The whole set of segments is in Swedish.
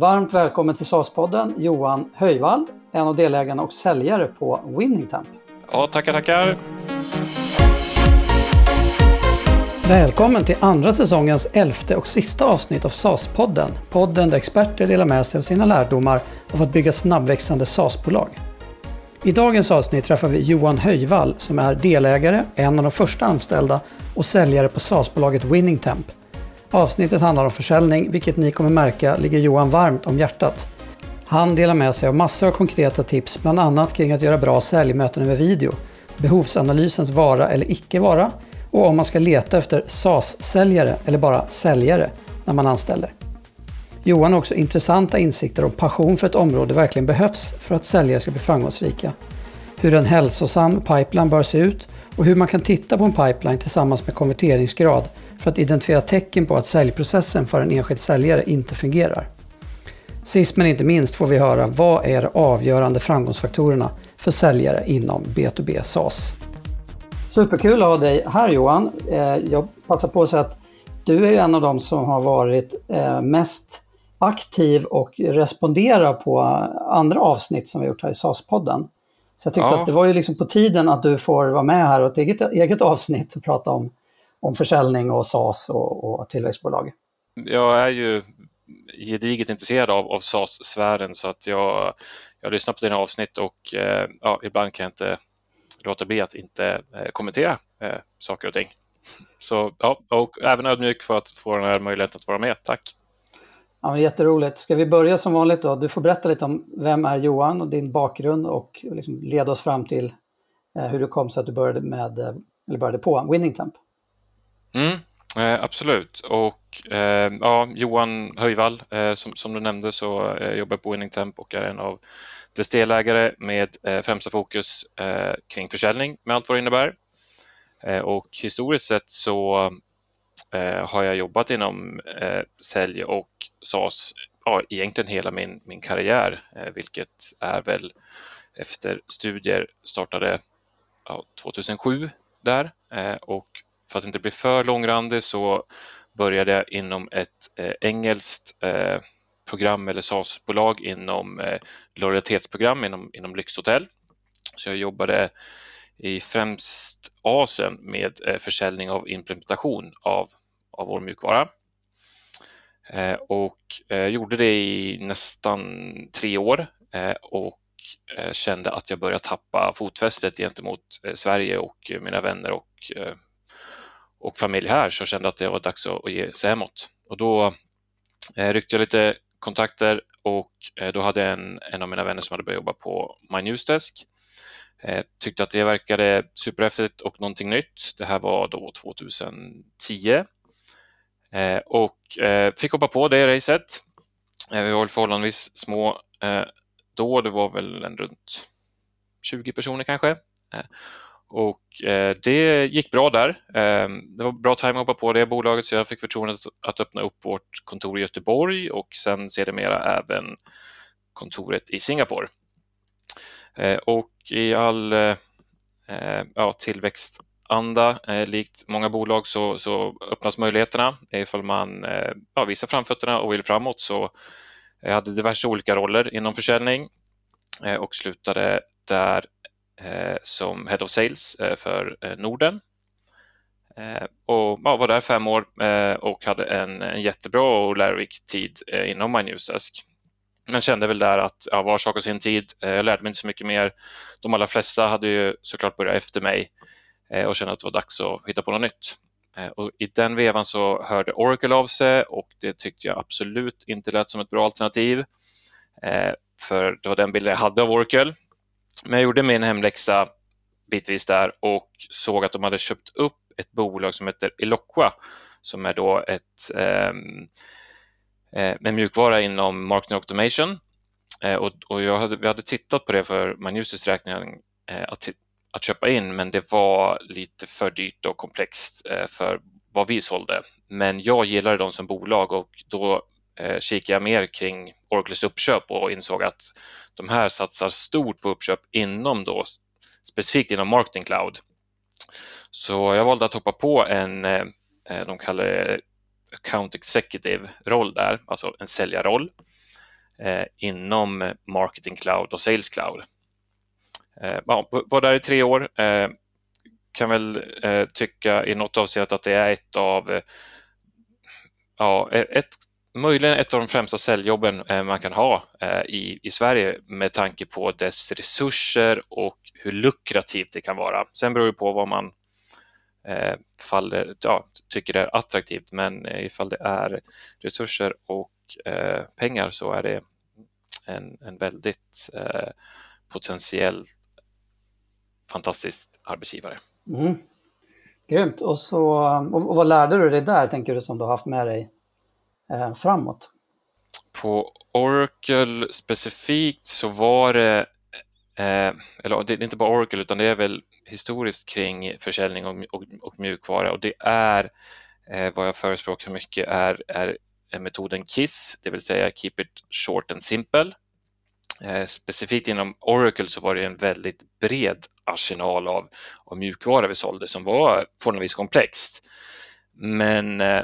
Varmt välkommen till SAS-podden Johan Höjvall, en av delägarna och säljare på Winningtemp. Ja, tackar, tackar. Välkommen till andra säsongens elfte och sista avsnitt av SAS-podden. Podden där experter delar med sig av sina lärdomar av att bygga snabbväxande SAS-bolag. I dagens avsnitt träffar vi Johan Höjvall som är delägare, en av de första anställda och säljare på SAS-bolaget Winningtemp. Avsnittet handlar om försäljning, vilket ni kommer märka ligger Johan varmt om hjärtat. Han delar med sig av massor av konkreta tips, bland annat kring att göra bra säljmöten över video, behovsanalysens vara eller icke vara och om man ska leta efter SAS-säljare eller bara säljare när man anställer. Johan har också intressanta insikter och passion för ett område verkligen behövs för att säljare ska bli framgångsrika. Hur en hälsosam pipeline bör se ut och hur man kan titta på en pipeline tillsammans med konverteringsgrad för att identifiera tecken på att säljprocessen för en enskild säljare inte fungerar. Sist men inte minst får vi höra vad är de avgörande framgångsfaktorerna för säljare inom B2B SaaS. Superkul att ha dig här Johan. Eh, jag passar på att säga att du är en av de som har varit eh, mest aktiv och responderar på eh, andra avsnitt som vi gjort här i SaaS-podden. Så jag tyckte ja. att det var ju liksom på tiden att du får vara med här och ett eget, eget avsnitt och prata om, om försäljning och SAS och, och tillväxtbolag. Jag är ju gediget intresserad av, av SAS-sfären så att jag, jag lyssnar på dina avsnitt och eh, ja, ibland kan jag inte låta bli att inte eh, kommentera eh, saker och ting. Så ja, och även ödmjuk för att få den här möjligheten att vara med. Tack! Ja, men jätteroligt. Ska vi börja som vanligt då? Du får berätta lite om vem är Johan och din bakgrund och liksom leda oss fram till eh, hur det kom sig att du började, med, eh, eller började på Winning Temp. Mm, eh, absolut. Och eh, ja, Johan Höjvall, eh, som, som du nämnde så eh, jobbar jag på Winning Temp och är en av dess delägare med främsta fokus kring försäljning med allt vad det innebär. och historiskt sett så Eh, har jag jobbat inom eh, sälj och SAS ja, egentligen hela min, min karriär, eh, vilket är väl efter studier startade ja, 2007 där eh, och för att inte bli för långrandig så började jag inom ett eh, engelskt eh, program eller SAS-bolag inom eh, lojalitetsprogram inom, inom lyxhotell. Så jag jobbade i främst Asien med eh, försäljning av implementation av, av vår mjukvara. Eh, och eh, gjorde det i nästan tre år och kände att jag började tappa fotfästet gentemot Sverige och mina vänner och, och familj här så jag kände att det var dags att ge sig hemåt. Och då ryckte jag lite kontakter och då hade en, en av mina vänner som hade börjat jobba på My Newsdesk Desk Eh, tyckte att det verkade superhäftigt och någonting nytt. Det här var då 2010 eh, och eh, fick hoppa på det racet. Eh, vi var förhållandevis små eh, då, det var väl en runt 20 personer kanske. Och det gick bra där. Det var bra tajming att hoppa på det bolaget så jag fick förtroendet att öppna upp vårt kontor i Göteborg och sen sedermera även kontoret i Singapore. Eh, och i all eh, ja, tillväxtanda, eh, likt många bolag, så, så öppnas möjligheterna. Ifall man ja, visar framfötterna och vill framåt så jag hade diverse olika roller inom försäljning och slutade där som Head of Sales för Norden. Och ja, var där fem år och hade en, en jättebra och lärorik tid inom MyNewsDesk men kände väl där att ja, var sak har sin tid. Eh, jag lärde mig inte så mycket mer. De allra flesta hade ju såklart börjat efter mig eh, och kände att det var dags att hitta på något nytt. Eh, och I den vevan så hörde Oracle av sig och det tyckte jag absolut inte lät som ett bra alternativ. För det var den bilden jag hade av Oracle. Men jag gjorde min hemläxa bitvis där och såg att de hade köpt upp ett bolag som heter Eloqua som är då ett Eh, Eh, med mjukvara inom marketing automation. Eh, och, och jag hade, vi hade tittat på det för Magnusys räkning eh, att, att köpa in, men det var lite för dyrt och komplext för vad vi sålde. Men jag gillade dem som bolag och då kikade jag mer kring Oracles uppköp och insåg att de här satsar stort på uppköp inom då, specifikt inom Marketing Cloud. Så jag valde att hoppa på en, de kallar det account executive roll där, alltså en säljarroll. Eh, inom Marketing Cloud och Sales Cloud. Eh, ja, var där i tre år. Eh, kan väl tycka i något avseende att det är ett av ja, e-, ett, möjligen ett av de främsta säljjobben man kan ha i, i Sverige med tanke på dess resurser och hur lukrativt det kan vara. Sen beror det på vad man faller, ja, tycker det är attraktivt, men ifall det är resurser och eh, pengar så är det en, en väldigt eh, potentiell fantastisk arbetsgivare. Mm. Grymt. Och, så, och vad lärde du dig där, tänker du, som du har haft med dig eh, framåt? På Oracle specifikt så var det Eh, eller det är inte bara Oracle utan det är väl historiskt kring försäljning och, och, och mjukvara och det är eh, vad jag förespråkar mycket är, är metoden KISS, det vill säga Keep it short and simple. Eh, specifikt inom Oracle så var det en väldigt bred arsenal av, av mjukvara vi sålde som var förhållandevis komplext. Men eh,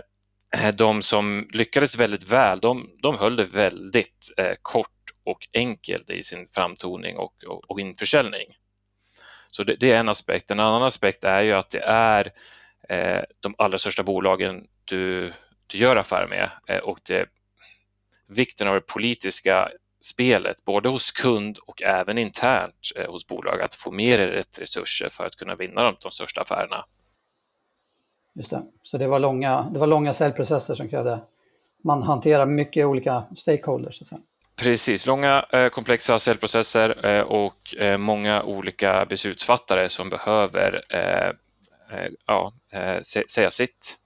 de som lyckades väldigt väl, de, de höll det väldigt eh, kort och enkelt i sin framtoning och, och, och införsäljning. Så det, det, är en aspekt. En annan aspekt är ju att det är eh, de allra största bolagen du, du gör affärer med eh, och det, vikten av det politiska spelet, både hos kund och även internt eh, hos bolag, att få mer rätt resurser för att kunna vinna de, de största affärerna. Just det, så det var långa, det var långa säljprocesser som krävde man hanterar mycket olika stakeholders. Så att säga. Precis, långa eh, komplexa säljprocesser eh, och eh, många olika beslutsfattare som behöver ja, säga sitt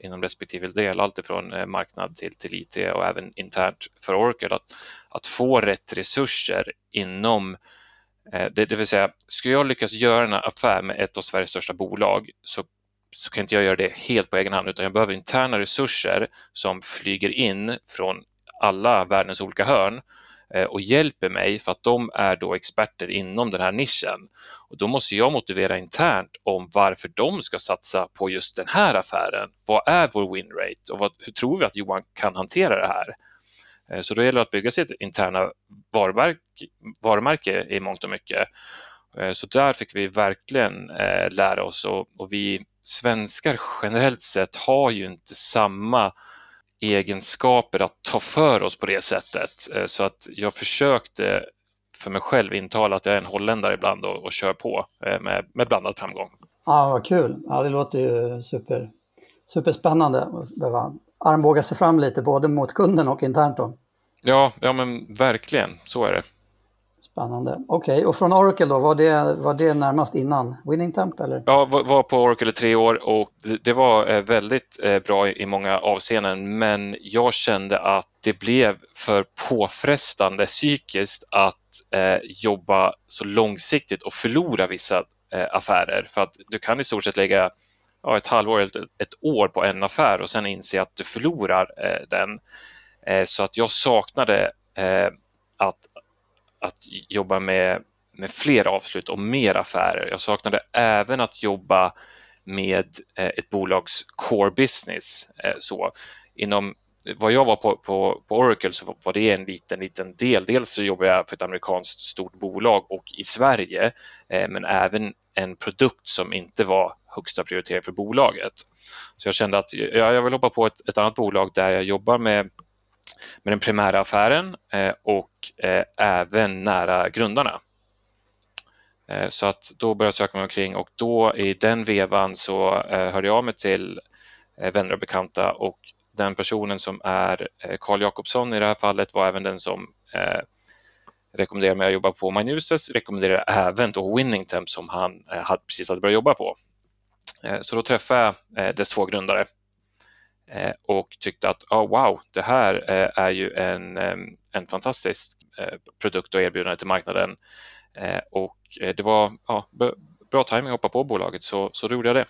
inom respektive del, alltifrån marknad till, till IT och även internt för Oracle. Att, att få rätt resurser inom det, det vill säga, ska jag lyckas göra en affär med ett av Sveriges största bolag så, så kan inte jag göra det helt på egen hand utan jag behöver interna resurser som flyger in från alla världens olika hörn eh, och hjälper mig för att de är då experter inom den här nischen. Och då måste jag motivera internt om varför de ska satsa på just den här affären. Vad är vår win rate och vad, hur tror vi att Johan kan hantera det här? Eh, så då gäller det att bygga sitt interna varumärke, i mångt och mycket. Eh, så där fick vi verkligen lära oss och, och vi svenskar generellt sett har ju inte samma egenskaper att ta för oss på det sättet. Eh, så att jag försökte för mig själv intala att jag är en holländare ibland och, och kör på eh, med, med blandad framgång. Ja, vad kul. Ja, det låter ju super, superspännande att behöva armbåga sig fram lite både mot kunden och internt. Då. Ja, ja men verkligen, så är det. Spännande. Okej, okay. och från Oracle då, var det, var det närmast innan Winning Temp? Eller? Ja, var på Oracle i tre år och det var eh, väldigt eh, bra i många avseenden men jag kände att det blev för påfrestande psykiskt att eh, jobba så långsiktigt och förlora vissa eh, affärer för att du kan i stort sett lägga ja, ett halvår eller ett år på en affär och sen inse att du förlorar den. så att jag saknade att att jobba med, med fler avslut och mer affärer. Jag saknade även att jobba med eh, ett bolags core business. Eh, så inom vad jag var på, på, på, Oracle så var det en liten, liten del. Dels så jobbade jag för ett amerikanskt stort bolag och i Sverige, eh, men även en produkt som inte var högsta prioritering för bolaget. Så jag kände att ja, jag vill hoppa på ett, ett annat bolag där jag jobbar med med den primära affären eh, och eh, även nära grundarna. Eh, så att då började jag söka mig omkring och då i den vevan så hörde jag mig till vänner och bekanta och den personen som är Carl Jakobsson i det här fallet var även den som rekommenderade mig att jobba på MyNewses, rekommenderade även då Winningtemp som han precis hade börjat jobba på. Så då träffade jag dess två grundare och tyckte att oh, wow, det här eh, är ju en, en fantastisk eh, produkt och erbjudande till marknaden. Och det var ja, bra timing att hoppa på bolaget så, så gjorde jag det.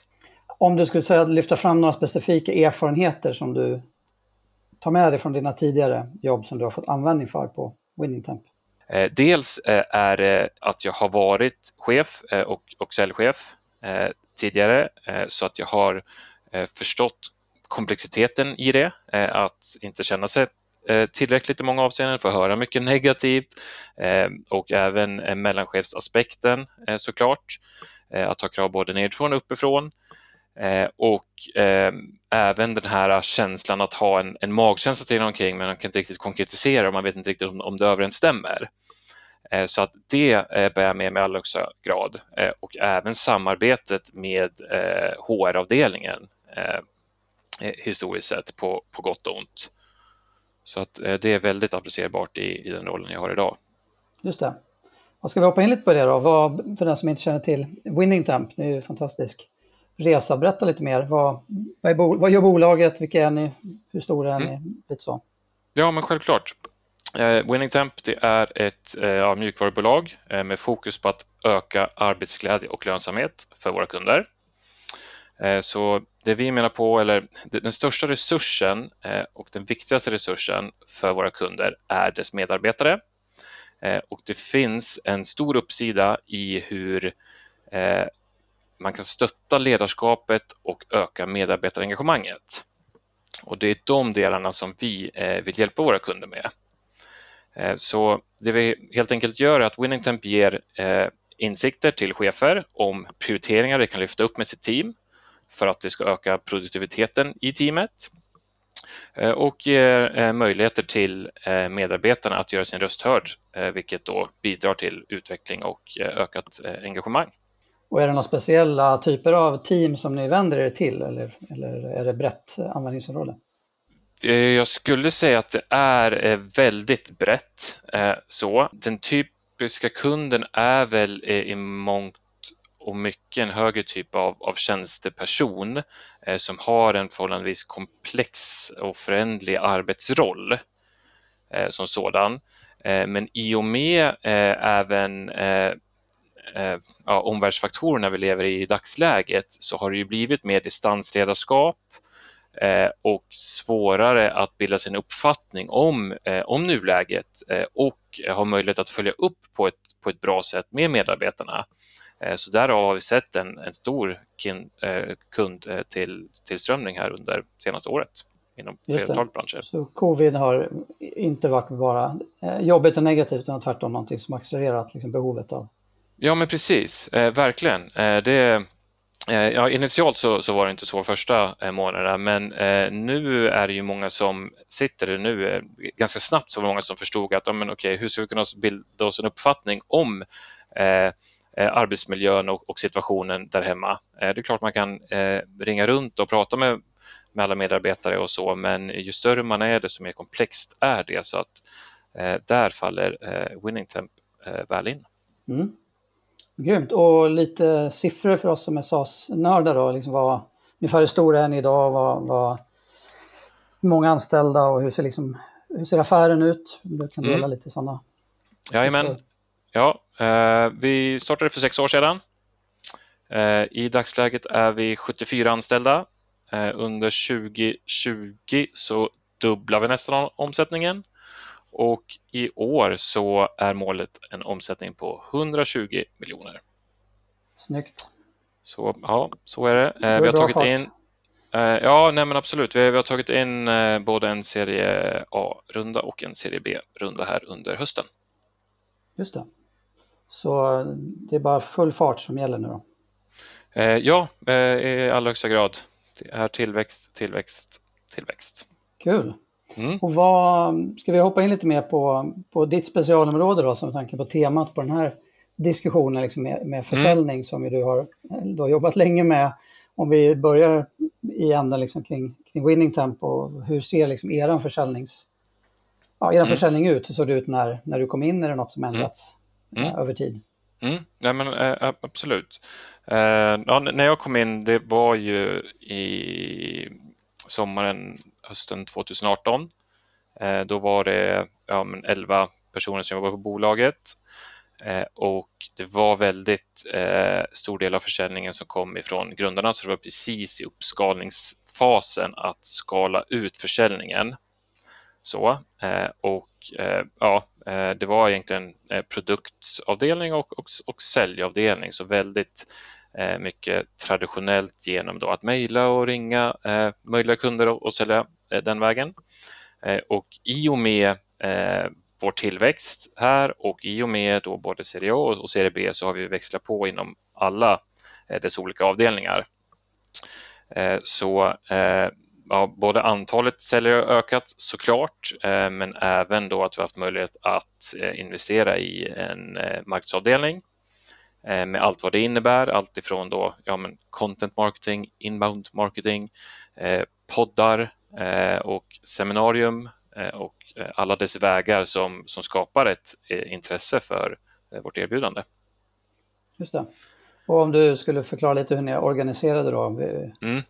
Om du skulle säga lyfta fram några specifika erfarenheter som du tar med dig från dina tidigare jobb som du har fått användning för på Winningtemp? Dels är det att jag har varit chef och, och säljchef tidigare så att jag har förstått komplexiteten i det, eh, att inte känna sig eh, tillräckligt i många avseenden, få höra mycket negativt eh, och även mellanchefsaspekten såklart. Att ha krav både nedifrån och uppifrån. Och även den här känslan att ha en, en magkänsla till omkring men man kan inte riktigt konkretisera och man vet inte riktigt om, om det överensstämmer. Så att det bär jag med mig i allra högsta grad och även samarbetet med HR-avdelningen historiskt sett på, på gott och ont. Så att det är väldigt applicerbart i, i den rollen jag har idag. Just det. Och ska vi hoppa in lite på det då? Vad, för den som inte känner till Winning Temp, det är ju fantastisk resa. Berätta lite mer. Vad, vad, är, vad gör bolaget? Vilka är ni? Hur stora är ni? Mm. Lite så. Ja, men självklart. Eh, Winning Temp det är ett eh, mjukvarubolag eh, med fokus på att öka arbetsglädje och lönsamhet för våra kunder. Eh, så det vi menar på, eller den största resursen eh, och den viktigaste resursen för våra kunder är dess medarbetare. Eh, och det finns en stor uppsida i hur man kan stötta ledarskapet och öka medarbetarengagemanget. Och det är de delarna som vi vill hjälpa våra kunder med. Så det vi helt enkelt gör är att WinningTemp ger insikter till chefer om prioriteringar de kan lyfta upp med sitt team för att det ska öka produktiviteten i teamet eh, och ger möjligheter till medarbetarna att göra sin röst hörd, vilket då bidrar till utveckling och ökat engagemang. Och är det några speciella typer av team som ni vänder er till eller, eller är det brett användningsområde? Eh, jag skulle säga att det är eh, väldigt brett. Eh, så. Den typiska kunden är väl i mångt och mycket en högre typ av, av tjänsteperson eh, som har en förhållandevis komplex och förändlig arbetsroll eh, som sådan. Eh, men i och med även ja, omvärldsfaktorerna vi lever i i dagsläget så har det ju blivit mer distansledarskap Eh, och svårare att bilda sin uppfattning om, eh, om nuläget eh, och ha möjlighet att följa upp på ett, på ett bra sätt med medarbetarna. Så där har vi sett en, en stor kundtillströmning här under senaste året inom flertalet branscher. Så covid har inte varit bara jobbigt och negativt utan tvärtom någonting som accelererat liksom behovet av? Ja men precis, verkligen. det, Eh, ja, initialt så, så, var det inte så första eh, månaderna men eh, nu är det ju många som sitter nu, eh, ganska snabbt så var det många som förstod att ja, men okej, hur ska vi kunna bilda oss en uppfattning om eh, eh arbetsmiljön och, och, situationen där hemma. det är klart man kan ringa runt och prata med, med alla medarbetare och så men ju större man är desto mer komplext är det så att där faller Winning Temp väl in. Mm. Grymt. Och lite siffror för oss som är SAS-nördar då. Liksom vad, ungefär hur stora är ni idag? Vad, vad, hur många anställda och hur ser, liksom, hur ser affären ut? Du kan dela mm. lite sådana Jajamän. Ja, eh, vi startade för sex år sedan. Eh, I dagsläget är vi 74 anställda. Eh, under 2020 så dubblar vi nästan omsättningen och i år så är målet en omsättning på 120 miljoner. Snyggt. Så ja, så är det. Eh, vi har tagit fart. in Ja, nej men absolut. Vi har, vi har tagit in både en serie A-runda och en serie B-runda här under hösten. Just det. Så det är bara full fart som gäller nu då? Ja, i allra högsta grad. Det är tillväxt, tillväxt, tillväxt. Kul. Mm. Och vad, ska vi hoppa in lite mer på, på ditt specialområde då, som tanke på temat på den här diskussionen liksom med, med mm. försäljning mm. som du har, du har jobbat länge med. Om vi börjar i änden liksom kring, kring winning tempo, hur ser liksom eran, försäljnings, ja, mm. försäljning ut? Hur såg det ut när, när du kom in? Är det något som mm. ändrats mm. över tid? Mm. Ja, men, äh, absolut. Uh, ja, när jag kom in, det var ju i sommaren, hösten 2018. Eh, då var det ja, 11 personer som jobbade på bolaget eh, och det var väldigt eh, stor del av försäljningen som kom ifrån grundarna så det var precis i uppskalningsfasen att skala ut försäljningen. Så, och Eh, ja, eh, det var egentligen eh, produktavdelning och, och, och säljavdelning så väldigt Eh, mycket traditionellt genom då att mejla och ringa eh, möjliga kunder och, och sälja den vägen. och i och med vår tillväxt här och i och med då både Serie A och Serie B så har vi växlat på inom alla dess olika avdelningar. Så ja, både antalet säljare har ökat såklart, men även då att vi haft möjlighet att investera i en marknadsavdelning med allt vad det innebär, allt ifrån då, ja, men content marketing, inbound marketing, poddar och seminarium och alla dess vägar som, som skapar ett intresse för vårt erbjudande. Just det. Och om du skulle förklara lite hur ni är organiserade då? Mm.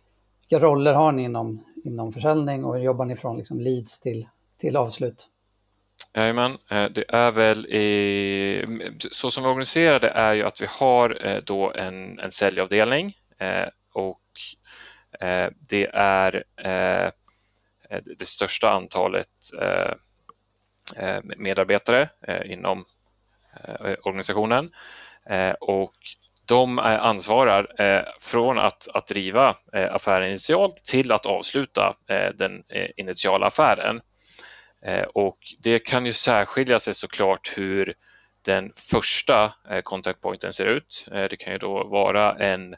Vilka roller har ni inom, inom försäljning och hur jobbar ni från liksom leads till, till avslut? Jajamän, eh, det är väl i, så som vi organiserar det är ju att vi har eh, då en, en säljavdelning eh, och det är det största antalet medarbetare inom organisationen och de eh, ansvarar eh, från att, att driva eh, affären initialt till att avsluta den initiala affären. Och det kan ju särskilja sig såklart hur den första kontaktpointen ser ut. Det kan ju då vara en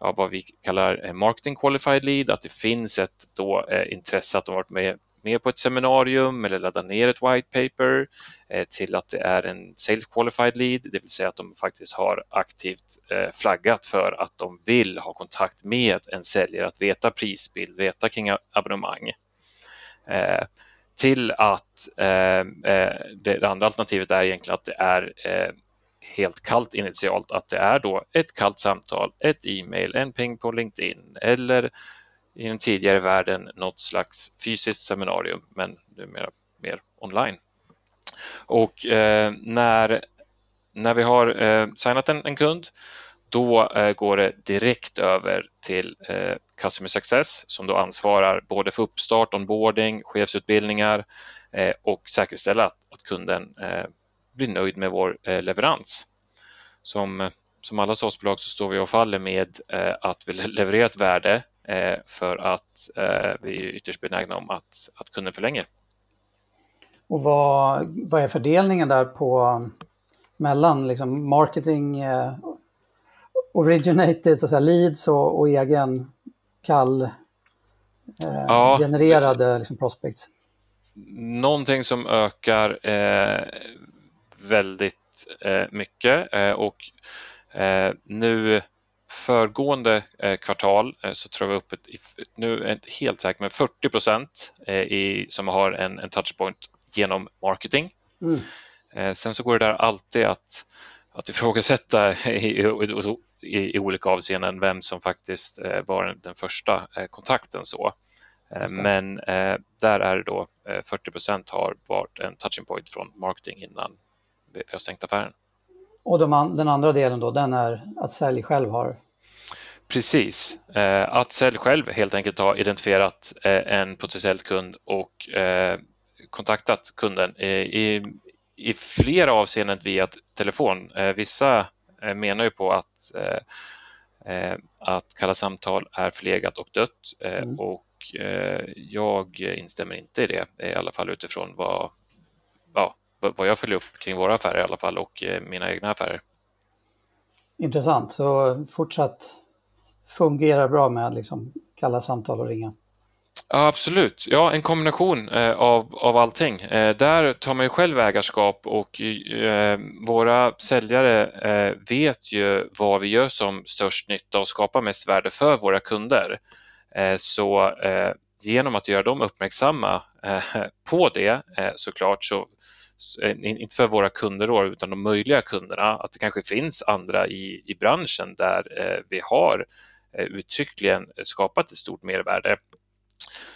ja, vad vi kallar marketing qualified lead, att det finns ett då, intresse att de varit med med på ett seminarium eller ladda ner ett white paper eh, till att det är en sales qualified lead, det vill säga att de faktiskt har aktivt eh, flaggat för att de vill ha kontakt med en säljare, att veta prisbild, veta kring abonnemang. Eh, till att det andra alternativet är egentligen att det är helt kallt initialt, att det är då ett kallt samtal, ett e-mail, en ping på LinkedIn eller i den tidigare världen något slags fysiskt seminarium, men numera mer online. Och eh, när, när vi har eh, signat en, en, kund, då eh, går det direkt över till eh, Customer Success som då ansvarar både för uppstart, onboarding, chefsutbildningar eh, och säkerställa att, att kunden eh, blir nöjd med vår eh, leverans. Som, som alla SaaS-bolag så står vi och faller med eh, att vi levererar ett värde för att eh, vi är ytterst benägna om att, att kunden förlänger. Och vad, vad är fördelningen där på mellan liksom marketing, eh, originated, så att säga, leads och, och egen kall eh, ja, genererade liksom, prospects? Någonting som ökar eh, väldigt eh, mycket och nu föregående eh, kvartal eh, så tror vi upp ett, nu är jag inte helt säker, men 40 procent eh, som har en, en touchpoint genom marketing. Mm. Sen så går det där alltid att, att ifrågasätta i, i, i olika avseenden vem som faktiskt var den första kontakten. så. Men där är det då 40 procent har varit en touching point från marketing innan vi har stängt affären. Och de, den andra delen då, den är att sälj själv har Precis. Eh, att Sälj själv helt enkelt har identifierat eh, en potentiell kund och eh, kontaktat kunden i, i flera avseenden via telefon. Vissa menar ju på att, att kalla samtal är förlegat och dött mm. och jag instämmer inte i det, i alla fall utifrån vad, ja, vad jag följer upp kring våra affärer i alla fall och mina egna affärer. Intressant, så fortsatt fungerar bra med liksom kalla samtal och ringa. Ja, absolut, ja en kombination eh, av, av allting. Eh, där tar man ju själv ägarskap och eh, våra säljare eh, vet ju vad vi gör som störst nytta och skapar mest värde för våra kunder. Eh, så eh, genom att göra dem uppmärksamma eh, på det eh, såklart så eh, inte för våra kunder då, utan de möjliga kunderna, att det kanske finns andra i, i branschen där vi har Eh, uttryckligen skapat ett stort mervärde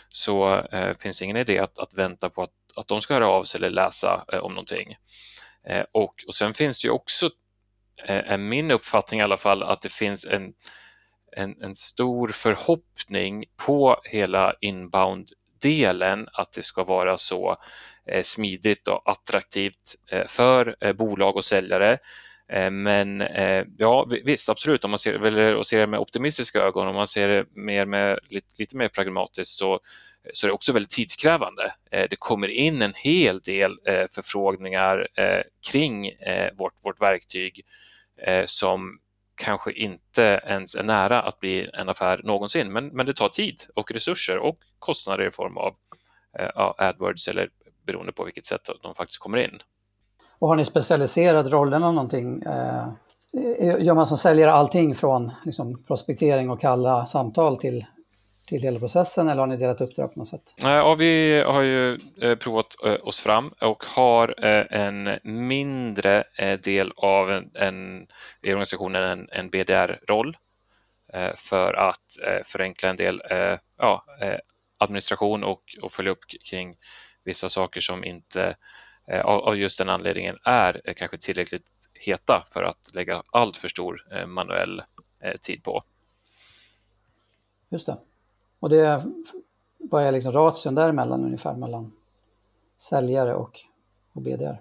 så eh, finns ingen idé att, att vänta på att, att de ska höra av sig eller läsa eh, om någonting. Eh, och, och sen finns det ju också, eh, är min uppfattning i alla fall, att det finns en, en, en stor förhoppning på hela inbound-delen att det ska vara så eh, smidigt och attraktivt eh, för eh, bolag och säljare Eh, men eh, ja, visst, absolut, om man ser, eller, ser det med optimistiska ögon, om man ser det mer med, lite, lite mer pragmatiskt så, så är det också väldigt tidskrävande. Eh, det kommer in en hel del förfrågningar kring vårt, vårt verktyg som kanske inte ens är nära att bli en affär någonsin, men, men det tar tid och resurser och kostnader i form av ja, AdWords eller beroende på vilket sätt de faktiskt kommer in. Och har ni specialiserat rollerna någonting? Eh, eh, gör man som säljare allting från liksom, prospektering och kalla samtal till, till hela processen eller har ni delat upp det på något sätt? Ja, vi har ju eh, provat eh, oss fram och har en mindre del av en, en i organisationen en, en BDR-roll för att förenkla en del ja, administration och, och följa upp kring vissa saker som inte av just den anledningen är eh, kanske tillräckligt heta för att lägga allt för stor eh, manuell tid på. Just det. Och det, vad är liksom ration däremellan ungefär mellan säljare och, och BDR?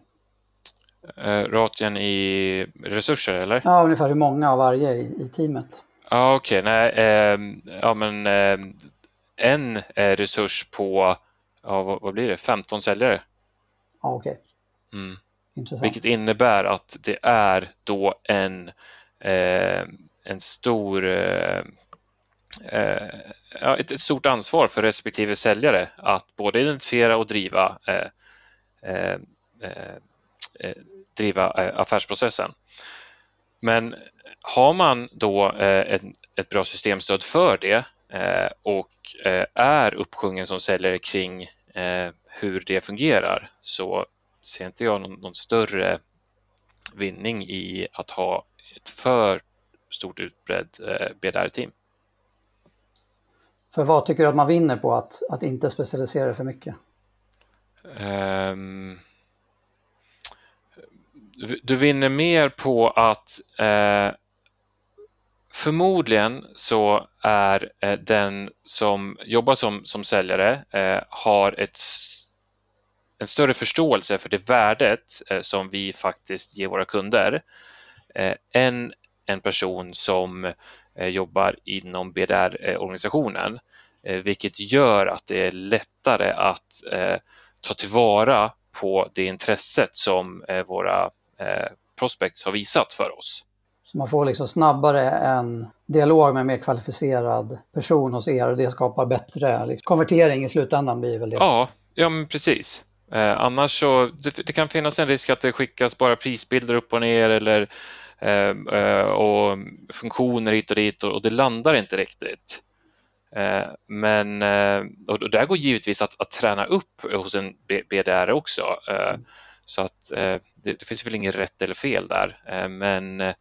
Eh, ration i resurser eller? Ja, ungefär hur många av varje i, i teamet. Ja, okej, okay. nej, eh, ja men eh, en resurs på ja, vad, vad blir det, 15 säljare. Ja, okej. Okay. Mm. Vilket innebär att det är då en, eh, en stor eh, eh, ett, ett, stort ansvar för respektive säljare att både identifiera och driva eh, eh, eh, driva affärsprocessen. Men har man då ett, ett bra systemstöd för det och är uppsjungen som säljare kring eh, hur det fungerar så ser inte jag någon, någon, större vinning i att ha ett för stort utbredd eh, BDR-team. För vad tycker du att man vinner på att, att inte specialisera för mycket? Um, du vinner mer på att eh, Förmodligen så är eh, den som jobbar som, som säljare eh, har ett, en större förståelse för det värdet eh, som vi faktiskt ger våra kunder än en person som jobbar inom BDR-organisationen, vilket gör att det är lättare att ta tillvara på det intresset som våra prospects har visat för oss. Så man får liksom snabbare en dialog med en mer kvalificerad person hos er och det skapar bättre liksom, konvertering i slutändan blir väl det? Ja, ja men precis. Eh, annars så det, det, kan finnas en risk att det skickas bara prisbilder upp och ner eller eh, eh och funktioner hit och dit och, och det landar inte riktigt. Eh, men eh, och, där går givetvis att, att träna upp hos en BDR också. Mm. Så att det, det, finns väl inget rätt eller fel där. Men Eh,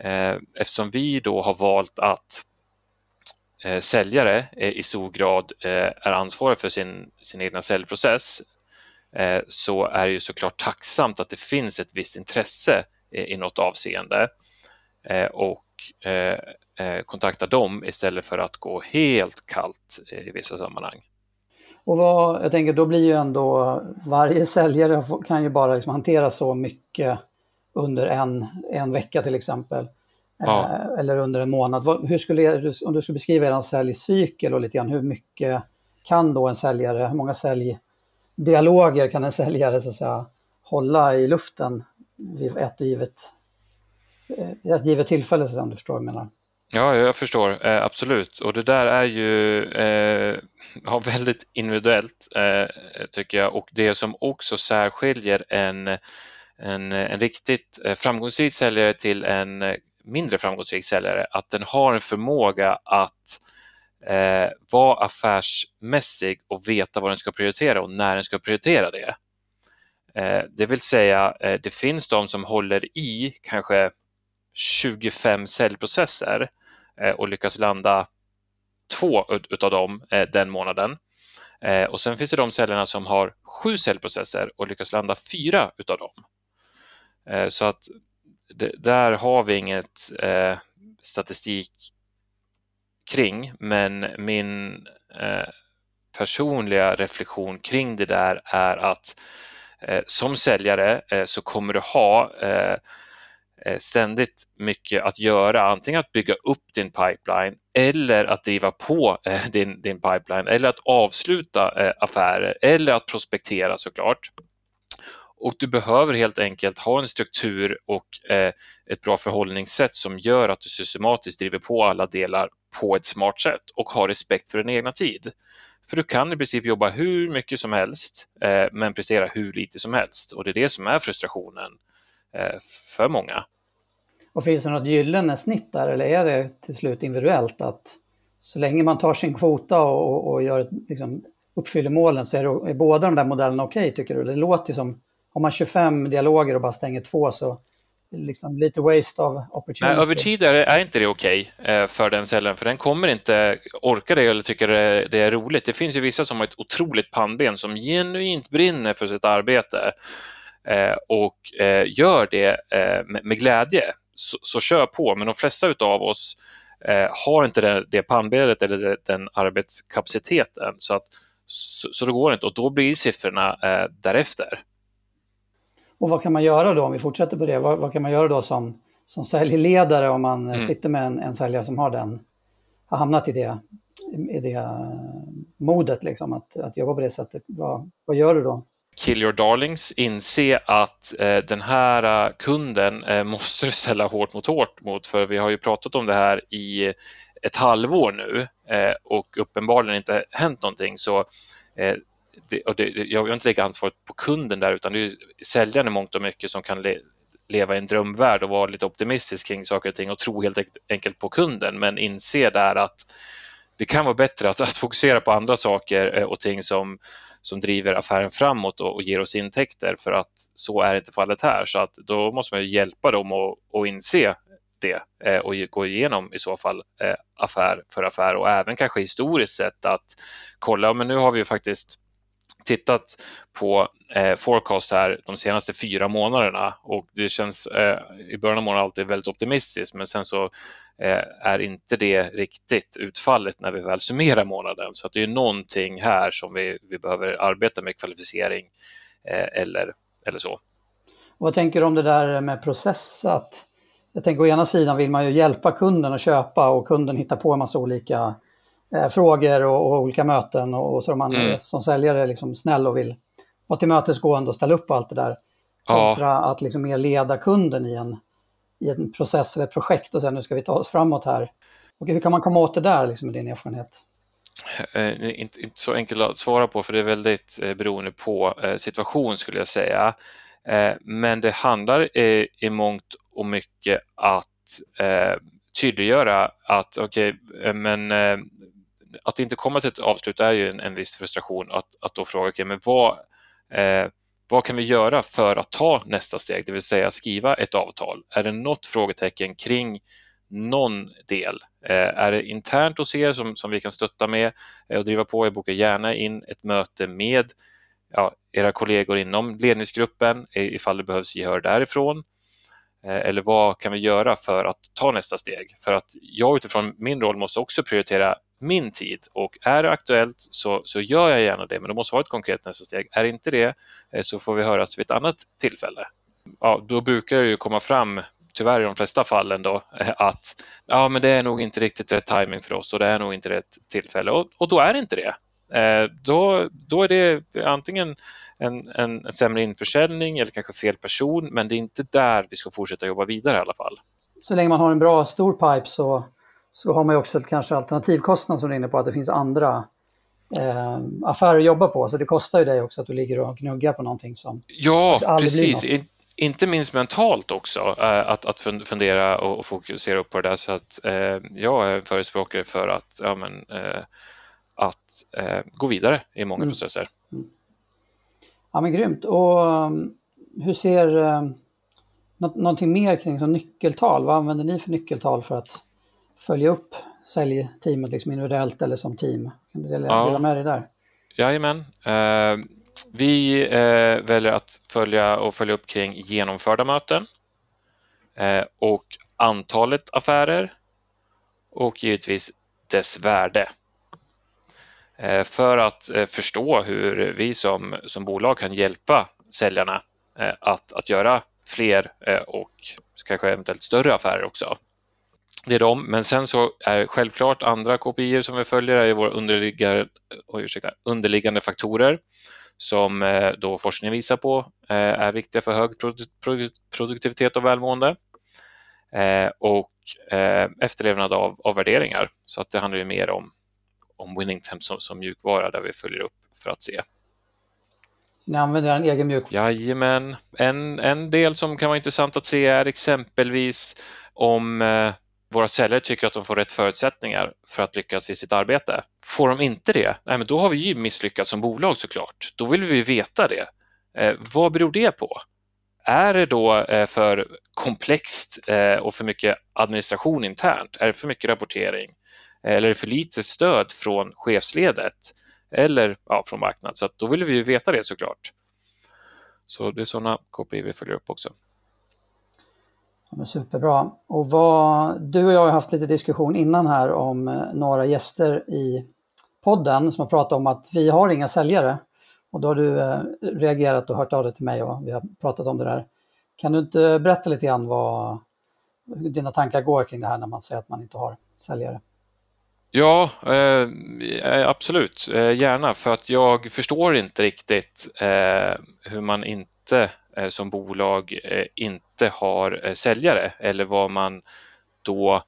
Eh, eftersom vi då har valt att eh, säljare i stor grad eh, är ansvariga för sin, sin egna säljprocess så är det ju såklart tacksamt att det finns ett visst intresse i något avseende och kontakta dem istället för att gå helt kallt i vissa sammanhang. Och vad, jag tänker, då blir ju ändå varje säljare kan ju bara liksom hantera så mycket under en, en vecka till exempel. Ja. Eh, eller under en månad. Hur skulle, om du skulle beskriva er säljcykel och lite grann, hur mycket kan då en säljare, hur många säljdialoger kan en säljare så att säga, hålla i luften vid ett givet, eh, ett givet tillfälle, så om du förstår vad jag menar? Ja, jag förstår eh, absolut och det där är ju eh, väldigt individuellt eh, tycker jag och det som också särskiljer en en, en riktigt eh, framgångsrik säljare till en eh, mindre framgångsrik säljare, att den har en förmåga att eh, vara affärsmässig och veta vad den ska prioritera och när den ska prioritera det. Eh, det vill säga, eh, det finns de som håller i kanske 25 säljprocesser eh, och lyckas landa två utav dem eh, den månaden. Och sen finns det de säljarna som har sju säljprocesser och lyckas landa fyra utav dem. Eh, så att det, där har vi inget eh, statistik kring, men min eh, personliga reflektion kring det där är att eh, som säljare eh, så kommer du ha eh, eh, ständigt mycket att göra, antingen att bygga upp din pipeline eller att driva på eh, din, din pipeline eller att avsluta eh, affärer eller att prospektera såklart. Och du behöver helt enkelt ha en struktur och eh, ett bra förhållningssätt som gör att du systematiskt driver på alla delar på ett smart sätt och har respekt för din egna tid. För du kan i princip jobba hur mycket som helst eh, men prestera hur lite som helst och det är det som är frustrationen eh, för många. Och finns det något gyllene snitt där eller är det till slut individuellt att så länge man tar sin kvota och, och gör, liksom, uppfyller målen så är, det, är båda de där modellerna okej okay, tycker du? Det låter ju som har man 25 dialoger och bara stänger två så liksom lite waste of opportunity. Nej, över tid är, är inte det okej okay för den cellen, för den kommer inte orka det eller tycka det, det är roligt. Det finns ju vissa som har ett otroligt pannben som genuint brinner för sitt arbete eh, och eh, gör det med glädje. Så, så kör på, men de flesta av oss har inte det, det pannbenet eller den arbetskapaciteten så, att, så, så det går inte och då blir siffrorna därefter. Och vad kan man göra då, om vi fortsätter på det, vad, vad kan man göra då som, som säljledare om man mm. sitter med en, en säljare som har den, har hamnat i det, i det modet liksom, att, att jobba på det sättet. Vad, vad gör du då? Kill your darlings, inse att eh, den här uh, kunden eh, måste du ställa hårt mot hårt mot, för vi har ju pratat om det här i ett halvår nu eh, och uppenbarligen inte hänt någonting. Så eh, det, och det, jag vill inte lägga ansvaret på kunden där utan det är säljaren i mångt och mycket som kan le, leva i en drömvärld och vara lite optimistisk kring saker och ting och tro helt enkelt på kunden men inse där att det kan vara bättre att, att fokusera på andra saker eh, och ting som, som driver affären framåt och, och ger oss intäkter för att så är inte fallet här. Så att då måste man hjälpa dem att, att inse det eh, och gå igenom i så fall eh, affär för affär och även kanske historiskt sett att kolla, men nu har vi ju faktiskt tittat på eh, forecast här de senaste fyra månaderna och det känns eh, i början av månaden alltid väldigt optimistiskt men sen så eh, är inte det riktigt utfallet när vi väl summerar månaden så att det är någonting här som vi, vi behöver arbeta med kvalificering eh, eller, eller så. Och vad tänker du om det där med process? Att, jag tänker å ena sidan vill man ju hjälpa kunden att köpa och kunden hittar på en massa olika eh, frågor och, och, olika möten och, och så man mm. som säljare är liksom snäll och vill vara tillmötesgående och ställa upp på allt det där. Kontra ja. att liksom mer leda kunden i en, i en process eller ett projekt och säga nu ska vi ta oss framåt här. Och hur kan man komma åt det där liksom, med din erfarenhet? Eh, inte, inte så enkelt att svara på för det är väldigt eh, beroende på eh, situation skulle jag säga. Eh, men det handlar eh, i mångt och mycket att eh, tydliggöra att okej, okay, men att inte komma till ett avslut är ju en, en viss frustration att, att då fråga, okay, men vad, eh, vad kan vi göra för att ta nästa steg, det vill säga skriva ett avtal? Är det något frågetecken kring någon del? Eh, är det internt hos er som, som vi kan stötta med eh, och driva på? Jag bokar gärna in ett möte med ja, era kollegor inom ledningsgruppen ifall det behövs gehör därifrån. Eh, eller vad kan vi göra för att ta nästa steg? För att jag utifrån min roll måste också prioritera min tid och är det aktuellt så, så gör jag gärna det men det måste vara ett konkret nästa steg. Är det inte det eh, så får vi höras vid ett annat tillfälle. Ja, då brukar det ju komma fram tyvärr i de flesta fallen då eh, att ja, men det är nog inte riktigt rätt timing för oss och det är nog inte rätt tillfälle och, och då är det inte det. Eh, då, då är det antingen en, en, en sämre införsäljning eller kanske fel person men det är inte där vi ska fortsätta jobba vidare i alla fall. Så länge man har en bra stor pipe så så har man ju också kanske alternativkostnad som du är inne på, att det finns andra eh, affärer att jobba på. Så det kostar ju dig också att du ligger och gnuggar på någonting som Ja, precis. Inte minst mentalt också, eh, att, att fundera och fokusera upp på det där. Så att eh, jag är förespråkare för att, ja, men, eh, att eh, gå vidare i många mm. processer. Mm. Ja, men grymt. Och um, hur ser uh, någonting mer kring som nyckeltal? Vad använder ni för nyckeltal för att följa upp säljteamet liksom individuellt eller som team? Kan du dela, ja. dela med dig där? Jajamän. Eh, vi eh, väljer att följa och följa upp kring genomförda möten eh, och antalet affärer och givetvis dess värde. Eh, för att eh, förstå hur vi som, som bolag kan hjälpa säljarna eh, att, att göra fler och kanske eventuellt större affärer också. Det är de, men sen så är självklart andra KPI som vi följer är våra underliggande, oh, ursäkta, underliggande faktorer som då forskningen visar på är viktiga för hög produktivitet och välmående och efterlevnad av, av värderingar. Så att det handlar ju mer om, om winning temp som, som mjukvara där vi följer upp för att se. Ni använder en egen mjukvara? Jajamän. En, en del som kan vara intressant att se är exempelvis om eh, våra säljare tycker att de får rätt förutsättningar för att lyckas i sitt arbete. Får de inte det, nej, men då har vi ju misslyckats som bolag såklart. Då vill vi veta det. Eh, vad beror det på? Är det då eh, för komplext eh, och för mycket administration internt? Är det för mycket rapportering? Eller är det för lite stöd från chefsledet? eller ja, från marknad. Så då vill vi ju veta det såklart. Så det är sådana KPI vi följer upp också. Ja, superbra. Och vad, du och jag har haft lite diskussion innan här om eh, några gäster i podden som har pratat om att vi har inga säljare. Och då har du eh, reagerat och hört av dig till mig och vi har pratat om det där. Kan du inte berätta lite grann vad dina tankar går kring det här när man säger att man inte har säljare? Ja, eh, eh absolut, eh, gärna för att jag förstår inte riktigt eh, hur man inte Eh, som bolag eh, inte har eh, säljare eller vad man då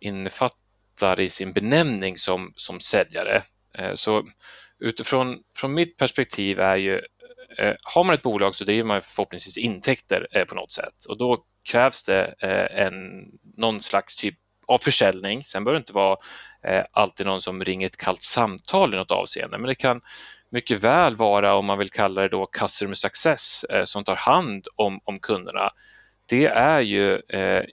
innefattar i sin benämning som, som säljare. Eh, så utifrån från mitt perspektiv är ju, eh, har man ett bolag så driver man förhoppningsvis intäkter på något sätt och då krävs det en, någon slags typ av försäljning. Sen behöver det inte vara eh, alltid någon som ringer ett kallt samtal i något avseende, men det kan mycket väl vara, om man vill kalla det då customer success, eh, som tar hand om, om kunderna. Det är ju eh,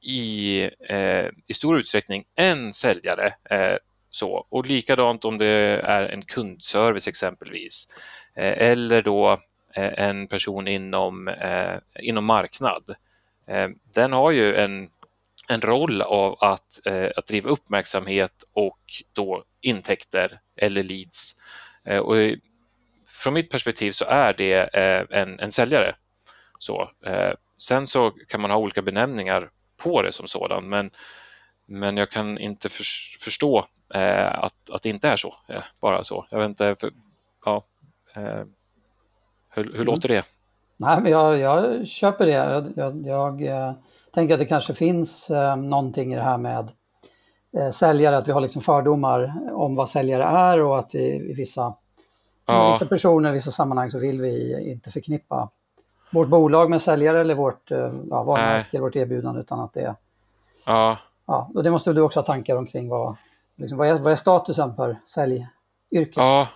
i, eh, i stor utsträckning en säljare. Eh, så. Och likadant om det är en kundservice exempelvis, eh, eller då eh, en person inom, eh, inom marknad. Eh, den har ju en en roll av att, eh, att driva uppmärksamhet och då intäkter eller leads. Eh, och från mitt perspektiv så är det eh, en, en säljare. Så, eh, sen så kan man ha olika benämningar på det som sådan, men, men jag kan inte för, förstå att, att det inte är så, bara så. Jag vet inte, för, ja, hur, hur mm. låter det? Nej, men jag, jag köper det. Jag, jag, jag tänker att det kanske finns eh, någonting i det här med säljare, att vi har liksom fördomar om vad säljare är och att vi i vissa, ja. vissa personer, i vissa sammanhang så vill vi inte förknippa vårt bolag med säljare eller vårt eh, ja, varumärke eller vårt erbjudande utan att det Ja. ja. Och det måste du också ha tankar omkring. Vad, liksom, vad, är, vad är statusen för säljyrket? Ja,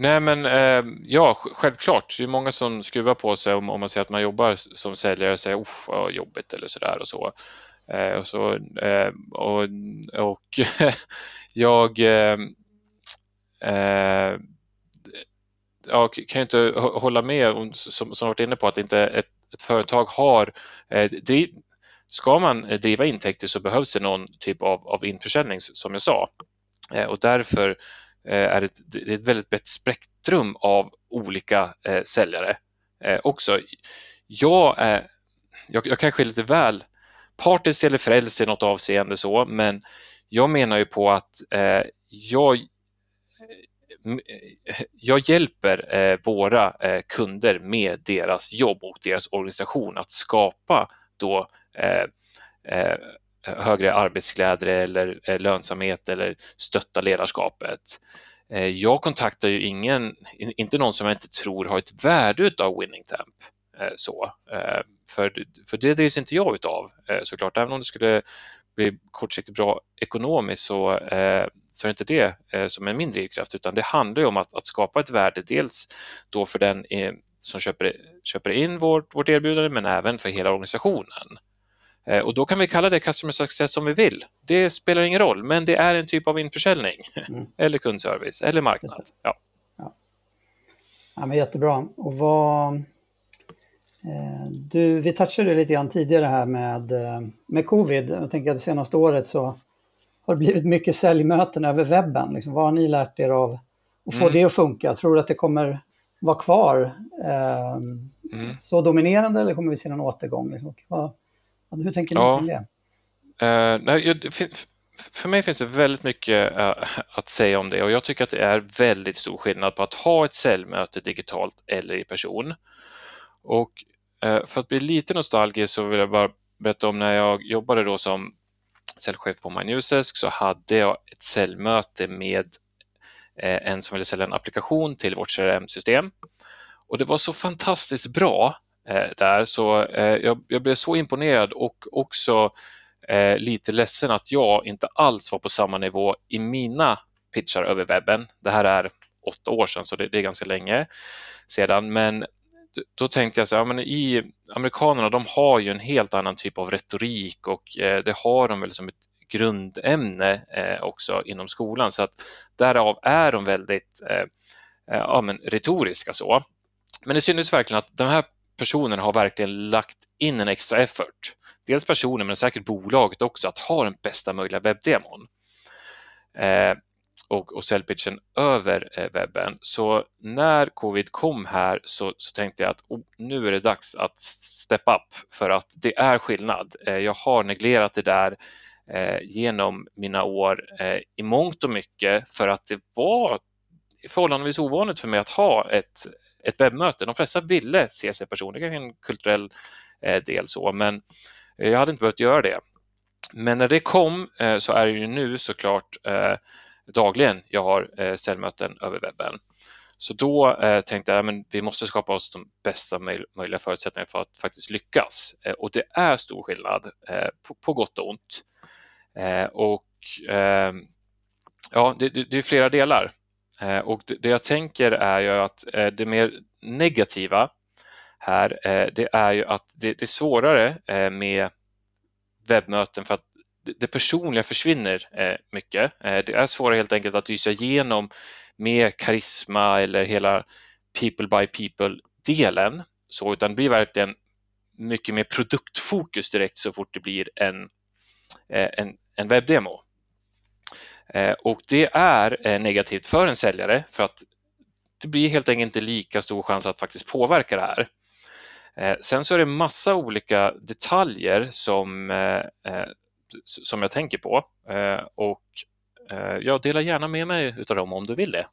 Nej men eh, ja, självklart. Det är många som skruvar på sig om, om man säger att man jobbar som säljare och säger usch vad jobbigt eller sådär och så. Eh, och, så eh, och, och jag eh, eh ja, kan ju inte hålla med om, som, som varit inne på att inte ett, ett företag har eh, driv, Ska man driva intäkter så behövs det någon typ av, av införsäljning som jag sa. Eh, och därför Eh, är ett, det är ett väldigt brett spektrum av olika eh, säljare eh, också. Jag, jag, jag kanske är lite väl partisk eller frälst i något avseende så, men jag menar ju på att eh, jag eh, jag hjälper eh, våra eh, kunder med deras jobb och deras organisation att skapa då eh, eh, högre arbetsglädje eller eh, lönsamhet eller stötta ledarskapet. Eh, jag kontaktar ju ingen, inte någon som jag inte tror har ett värde av Winning Temp. Eh, så. För, för det drivs inte jag utav såklart, även om det skulle bli kortsiktigt bra ekonomiskt så, så är det inte det som är min drivkraft utan det handlar om att, att skapa ett värde dels då för den som köper, köper in vårt, vårt erbjudande men även för hela organisationen. Eh, och då kan vi kalla det customer success som vi vill. Det spelar ingen roll, men det är en typ av införsäljning mm. eller kundservice eller marknad. Ja. Ja. ja, men jättebra. Och vad, eh, du, vi touchade lite grann tidigare här med, eh, med covid. Jag tänker att det senaste året så har det blivit mycket säljmöten över webben. Liksom, vad har ni lärt er av att få mm. det att funka? Tror du att det kommer vara kvar eh, mm. så dominerande eller kommer vi se någon återgång? Liksom? Vad, hur tänker ni ja. kring det? Uh, nej, det finns, för mig finns det väldigt mycket uh, att säga om det och jag tycker att det är väldigt stor skillnad på att ha ett säljmöte digitalt eller i person. Och eh, för att bli lite nostalgisk så vill jag bara berätta om när jag jobbade då som säljchef på MyNewsdesk så hade jag ett säljmöte med eh, en som ville sälja en applikation till vårt CRM-system. Och det var så fantastiskt bra eh, där så jag, jag blev så imponerad och också lite ledsen att jag inte alls var på samma nivå i mina pitchar över webben. Det här är åtta år sedan så det, det är ganska länge sedan men då tänkte jag så ja, men i amerikanerna de har ju en helt annan typ av retorik och eh, det har de väl som ett grundämne eh, också inom skolan. Så att därav är de väldigt eh, eh ja, men retoriska så. Men det syns verkligen att de här personerna har verkligen lagt in en extra effort. Dels personen men säkert bolaget också att ha den bästa möjliga webbdemon. Eh, och, och säljpitchen över eh, webben. Så när covid kom här så, så tänkte jag att oh, nu är det dags att step up för att det är skillnad. Eh, jag har neglerat det där eh, genom mina år i mångt och mycket för att det var förhållandevis ovanligt för mig att ha ett, ett webbmöte. De flesta ville se sig personligen, en kulturell del så, men jag hade inte behövt göra det. Men när det kom så är det ju nu såklart eh, dagligen jag har eh, säljmöten över webben. Så då eh, tänkte jag att vi måste skapa oss de bästa möjliga förutsättningarna för att faktiskt lyckas. Eh, och det är stor skillnad på gott och ont. Och ehm, ja, det, det är flera delar. Och det jag tänker är ju att det mer negativa här, eh, det är ju att det, är svårare eh, med webbmöten för att det personliga försvinner eh, mycket. Eh, det är svårare helt enkelt att lysa igenom med karisma eller hela people by people-delen. Så, utan det blir verkligen mycket mer produktfokus direkt så fort det blir en, eh, en, en webbdemo. Eh, och det är negativt för en säljare för att det blir helt enkelt inte lika stor chans att faktiskt påverka det här. Sen så är det massa olika detaljer som, som jag tänker på eh, och eh, jag delar gärna med mig utav dem om du vill det.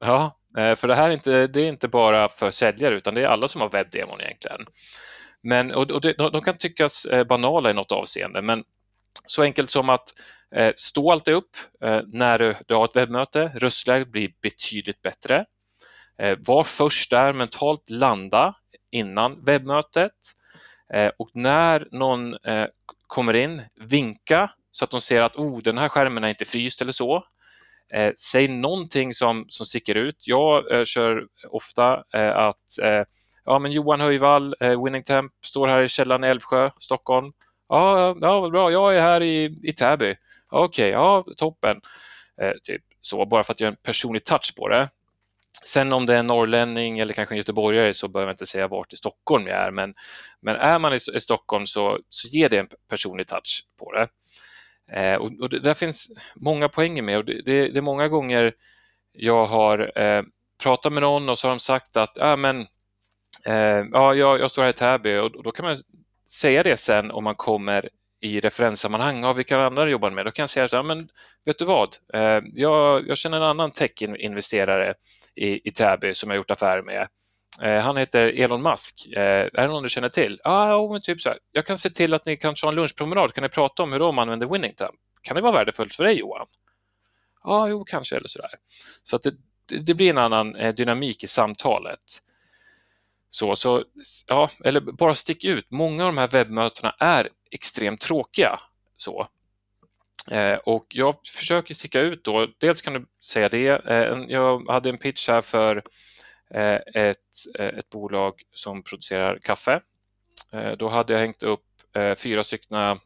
Ja, eh, för det här är inte, det är inte bara för säljare utan det är alla som har webbdemon egentligen. Men, och, och det, de kan tyckas banala i något avseende men så enkelt som att stå alltid upp när du, du har ett webbmöte, röstläget blir betydligt bättre. Var först där mentalt, landa innan webbmötet och när någon kommer in, vinka så att de ser att oh, den här skärmen är inte fryst eller så. Eh, säg någonting som, som sticker ut. Jag eh, kör ofta eh, att eh, ja, men Johan Höjvall, Winning Temp, står här i källaren i Älvsjö, Stockholm. Ja, ja bra, jag är här i, i Täby. Okej, okay, ja, toppen. typ så, bara för att göra en personlig touch på det. Sen om det är en norrlänning eller kanske en göteborgare så behöver jag inte säga vart i Stockholm jag är, men, men är man i, i Stockholm så, så ger det en personlig touch på det. Eh, och, och det där finns många poänger med och det, det, det är många gånger jag har eh, pratat med någon och så har de sagt att ah, men, eh, ja, jag, jag, står här i Täby och, och, då kan man säga det sen om man kommer i referenssammanhang, ja, vilka andra jobbar med? Då kan jag säga att ja, men vet du vad, eh, jag, jag känner en annan tech-investerare i, i Täby som jag gjort affärer med. Eh, han heter Elon Musk. Eh, är det någon du känner till? Ja, ah, typ så här. Jag kan se till att ni kan ta en lunchpromenad. Kan ni prata om hur de använder Winnington? Kan det vara värdefullt för dig Johan? Ja, ah, jo, kanske eller sådär. Så att det, det blir en annan eh, dynamik i samtalet. Så, så, ja, eller bara stick ut. Många av de här webbmötena är extremt tråkiga. Så. Eh, och jag försöker sticka ut då. Dels kan du säga det. Eh, jag hade en pitch här för eh, ett, ett bolag som producerar kaffe. Då hade jag hängt upp fyra stycken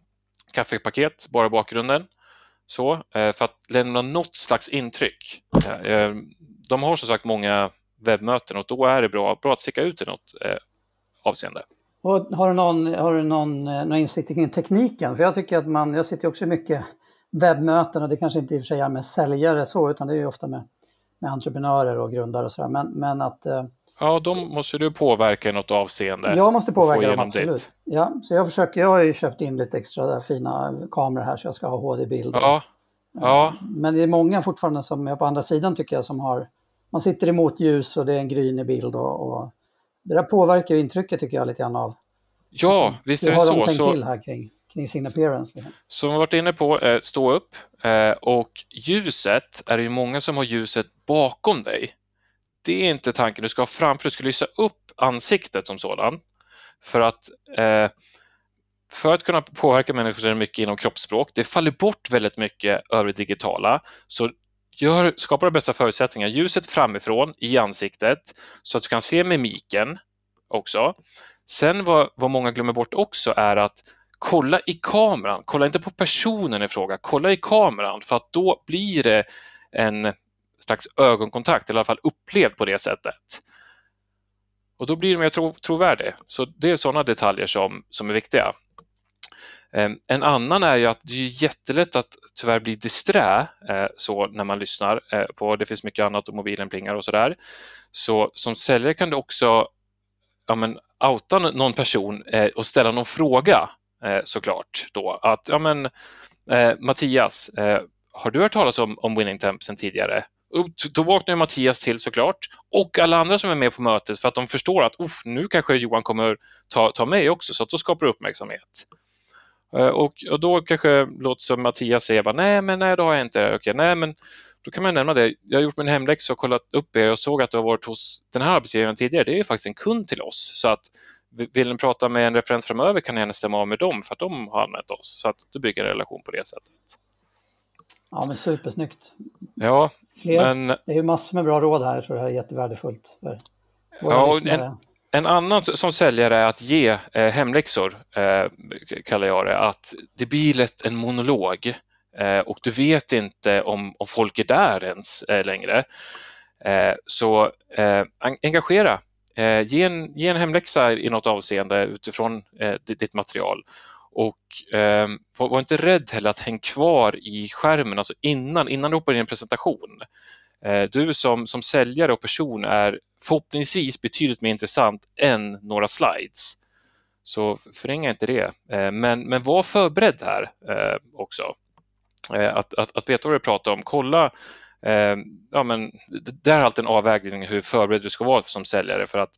kaffepaket bara i bakgrunden. Så, för att lämna något slags intryck. De har som sagt många webbmöten och då är det bra, bra att sticka ut i något avseende. Och har du någon, har du någon, någon insikt kring tekniken? För jag tycker att man, jag sitter också mycket webbmöten och det kanske inte i och för sig är med säljare så, utan det är ju ofta med med entreprenörer och grundare och sådär. Men, men att... Eh, ja, de måste du påverka i något avseende. Jag måste påverka dem, absolut. Ditt. Ja, så jag försöker, jag har ju köpt in lite extra fina kameror här så jag ska ha HD-bild. Ja. ja. Men det är många fortfarande som är på andra sidan tycker jag som har, man sitter emot ljus och det är en grynig bild och, och det där påverkar ju intrycket tycker jag lite grann av. Ja, visst är det så. Hur har de tänkt så... till här kring? kring sin appearance. Liksom. Som vi varit inne på, eh, stå upp eh, och ljuset är det ju många som har ljuset bakom dig. Det är inte tanken du ska ha framför, du ska lysa upp ansiktet som sådan. För att eh, för att kunna påverka människor så är det mycket inom kroppsspråk. Det faller bort väldigt mycket över det digitala. Så gör, skapa de bästa förutsättningarna. Ljuset framifrån i ansiktet så att du kan se mimiken också. Sen vad, vad många glömmer bort också är att kolla i kameran, kolla inte på personen i fråga, kolla i kameran för att då blir det en slags ögonkontakt, eller i alla fall upplevd på det sättet. Och då blir det mer trovärdig. Så det är sådana detaljer som, som är viktiga. Ehm, en annan är ju att det är jättelätt att tyvärr bli disträ eh, så när man lyssnar eh, på, det finns mycket annat och mobilen plingar och sådär. Så som säljare kan du också ja, men, outa någon person eh, och ställa någon fråga såklart då att ja men Mattias, har du hört talas om, om Winning Temp sedan tidigare? Och då vaknar Mattias till såklart och alla andra som är med på mötet för att de förstår att nu kanske Johan kommer ta, ta mig också så att då skapar det uppmärksamhet. Och, och då kanske låter som Mattias säger bara, nej men nej, då har jag inte Okej, nej men då kan man nämna det. Jag har gjort min hemläxa och kollat upp er och såg att du har varit hos den här arbetsgivaren tidigare. Det är faktiskt en kund till oss. Så att vill ni prata med en referens framöver kan ni gärna stämma av med dem för att de har använt oss. Så att du bygger en relation på det sättet. Ja, men supersnyggt. Ja, Fler, men... Det är ju massor med bra råd här. Jag tror det här är jättevärdefullt. För ja, en, en, annan som säljare är att ge eh, hemläxor, eh, kallar jag det. Att det blir lätt en monolog eh, och du vet inte om, om folk är där ens eh, längre. Eh, så eh, engagera Eh, ge, en, ge en hemläxa i något avseende utifrån eh, ditt material. Och eh, var inte rädd heller att hänga kvar i skärmen, alltså innan, innan du hoppar in i en presentation. Eh, du som, som säljare och person är förhoppningsvis betydligt mer intressant än några slides. Så förringa inte det. Eh, men, men var förberedd här eh, också. Att, att, att veta vad du pratar om. Kolla ja, men det är alltid en avvägning hur förberedd du ska vara som säljare för att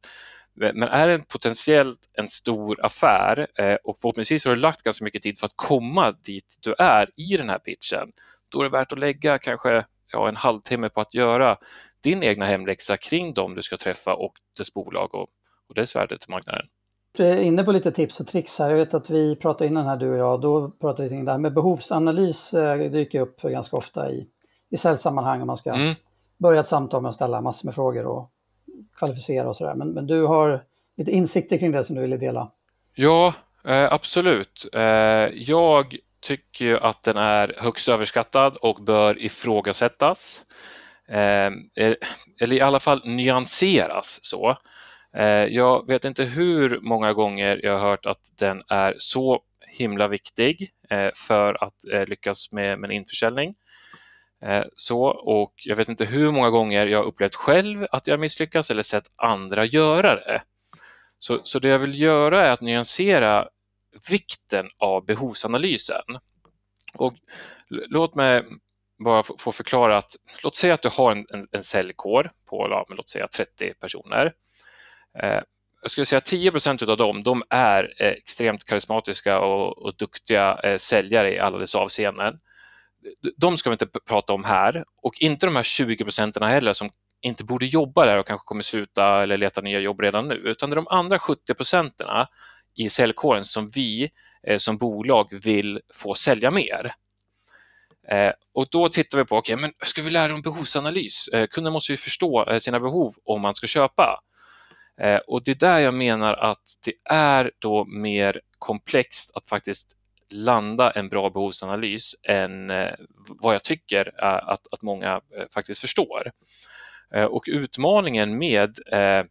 men är det potentiellt en stor affär och förhoppningsvis har du lagt ganska mycket tid för att komma dit du är i den här pitchen, då är det värt att lägga kanske ja, en halvtimme på att göra din egna hemläxa kring dem du ska träffa och dess bolag och, och dess värde till marknaden. Du är inne på lite tips och tricks här. Jag vet att vi pratade innan här du och jag, då pratade vi kring det här med behovsanalys eh, dyker upp ganska ofta i i säljsammanhang om man ska mm. börja ett samtal med att ställa massor med frågor och kvalificera och sådär. Men, men du har lite insikter kring det som du ville dela? Ja, eh, absolut. Eh, jag tycker ju att den är högst överskattad och bör ifrågasättas. Eh, eller i alla fall nyanseras så. Eh, jag vet inte hur många gånger jag har hört att den är så himla viktig eh, för att eh, lyckas med, med en införsäljning. Ehm, så, och jag vet inte hur många gånger jag upplevt själv att jag misslyckats eller sett andra göra det. Så, så det jag vill göra är att nyansera vikten av behovsanalysen. Och låt mig bara få förklara att låt säga att du har en, en, en säljkår på ja, låt säga 30 personer. Eh, jag skulle säga 10 av dem de är eh, extremt karismatiska och, och duktiga eh, säljare i alla dess avseenden de ska vi inte prata om här och inte de här 20 procenten heller som inte borde jobba där och kanske kommer sluta eller leta nya jobb redan nu, utan det är de andra 70 procenten i säljkåren som vi eh, som bolag vill få sälja mer. Eh, och då tittar vi på, okej, okay, men ska vi lära om behovsanalys? Eh, kunden måste ju förstå eh, sina behov om man ska köpa. Eh, och det är där jag menar att det är då mer komplext att faktiskt landa en bra behovsanalys än eh, vad jag tycker eh, att, att många eh, faktiskt förstår. Eh, och utmaningen med eh,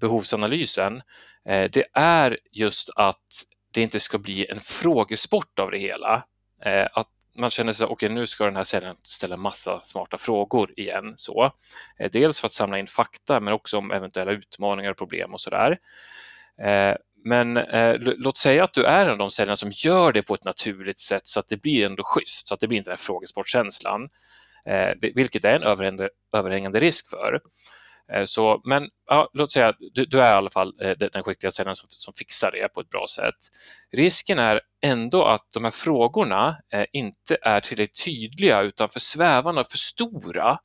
behovsanalysen Eh, det är just att det inte ska bli en frågesport av det hela. Eh, att man känner sig, okej okay, nu ska den här säljaren ställa massa smarta frågor igen. Så. Eh, dels för att samla in fakta men också om eventuella utmaningar och problem och sådär. Men eh, låt säga att du är en av de säljarna som gör det på ett naturligt sätt så att det blir ändå schysst, så att det blir inte den här frågesportkänslan, eh, vilket är en överhängande, överhängande risk för. Eh, så, men ja, låt säga att du, du, är i alla fall eh, den skickliga säljaren som, som fixar det på ett bra sätt. Risken är ändå att de här frågorna eh, inte är tillräckligt tydliga utan för svävande och för stora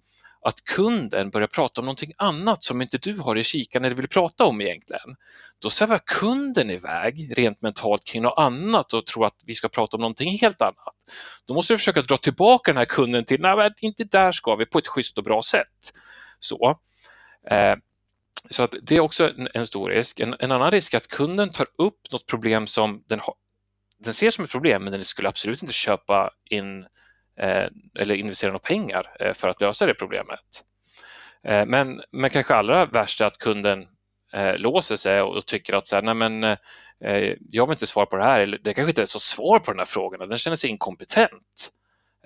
att kunden börjar prata om någonting annat som inte du har i kikan eller vill prata om egentligen. Då svävar kunden iväg rent mentalt kring något annat och tror att vi ska prata om någonting helt annat. Då måste vi försöka dra tillbaka den här kunden till, nej inte där ska vi, på ett schysst och bra sätt. Så. Eh, så att det är också en, en stor risk. En, en, annan risk är att kunden tar upp något problem som den, ha, den ser som ett problem men den skulle absolut inte köpa in eh, eller investera några pengar eh, för att lösa det problemet. Eh, men, men kanske allra värst är att kunden eh, låser sig och tycker att så här, nej men, eh, jag vill inte svara på det här, eller det kanske inte ens så svar på den här frågan, den känner sig inkompetent.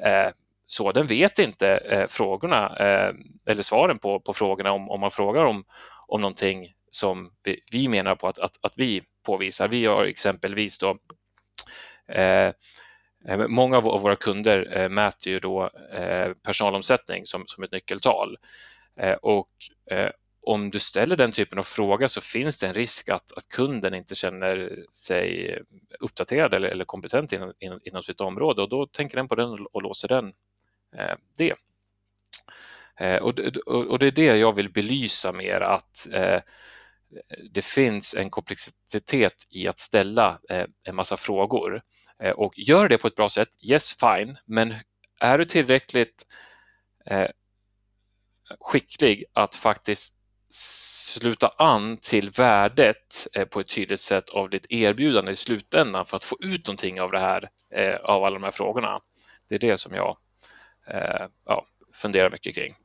Eh, så den vet inte eh, frågorna eh, eller svaren på, på frågorna om, om man frågar om, om någonting som vi, vi menar på att, att, att vi påvisar. Vi har exempelvis då eh, eh Många av våra kunder eh, mäter ju då eh, personalomsättning som, som ett nyckeltal eh, och eh, om du ställer den typen av fråga så finns det en risk att, att kunden inte känner sig uppdaterad eller, eller kompetent inom, inom, inom sitt område och då tänker den på den och låser den Eh, det. Eh, och det är det jag vill belysa mer att eh, det finns en komplexitet i att ställa eh, en massa frågor eh, och gör det på ett bra sätt, yes fine, men är du tillräckligt skicklig att faktiskt sluta an till värdet på ett tydligt sätt av ditt erbjudande i slutändan för att få ut någonting av det här, av alla de här frågorna. Det är det som jag ja, funderar mycket kring.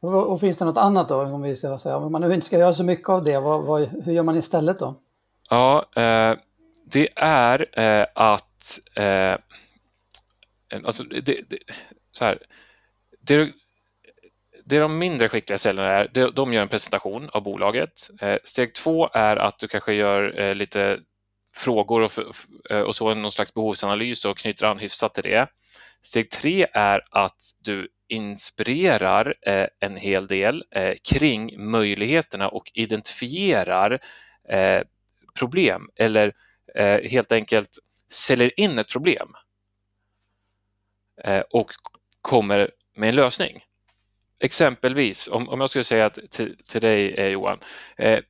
Och, och, finns det något annat då, om vi ska säga, om man nu inte ska göra så mycket av det, vad, vad, hur gör man istället då? Ja, eh, det är eh, att eh, alltså det, det, så här, det, det de mindre skickliga säljarna är, de, gör en presentation av bolaget. Eh, steg två är att du kanske gör eh, lite frågor och, eh, och så någon slags behovsanalys och knyter an hyfsat till det. Steg tre är att du inspirerar eh, en hel del eh, kring möjligheterna och identifierar eh, problem eller eh, helt enkelt säljer in ett problem eh, och kommer med en lösning. Exempelvis, om, om jag skulle säga till, till dig eh, Johan, eh,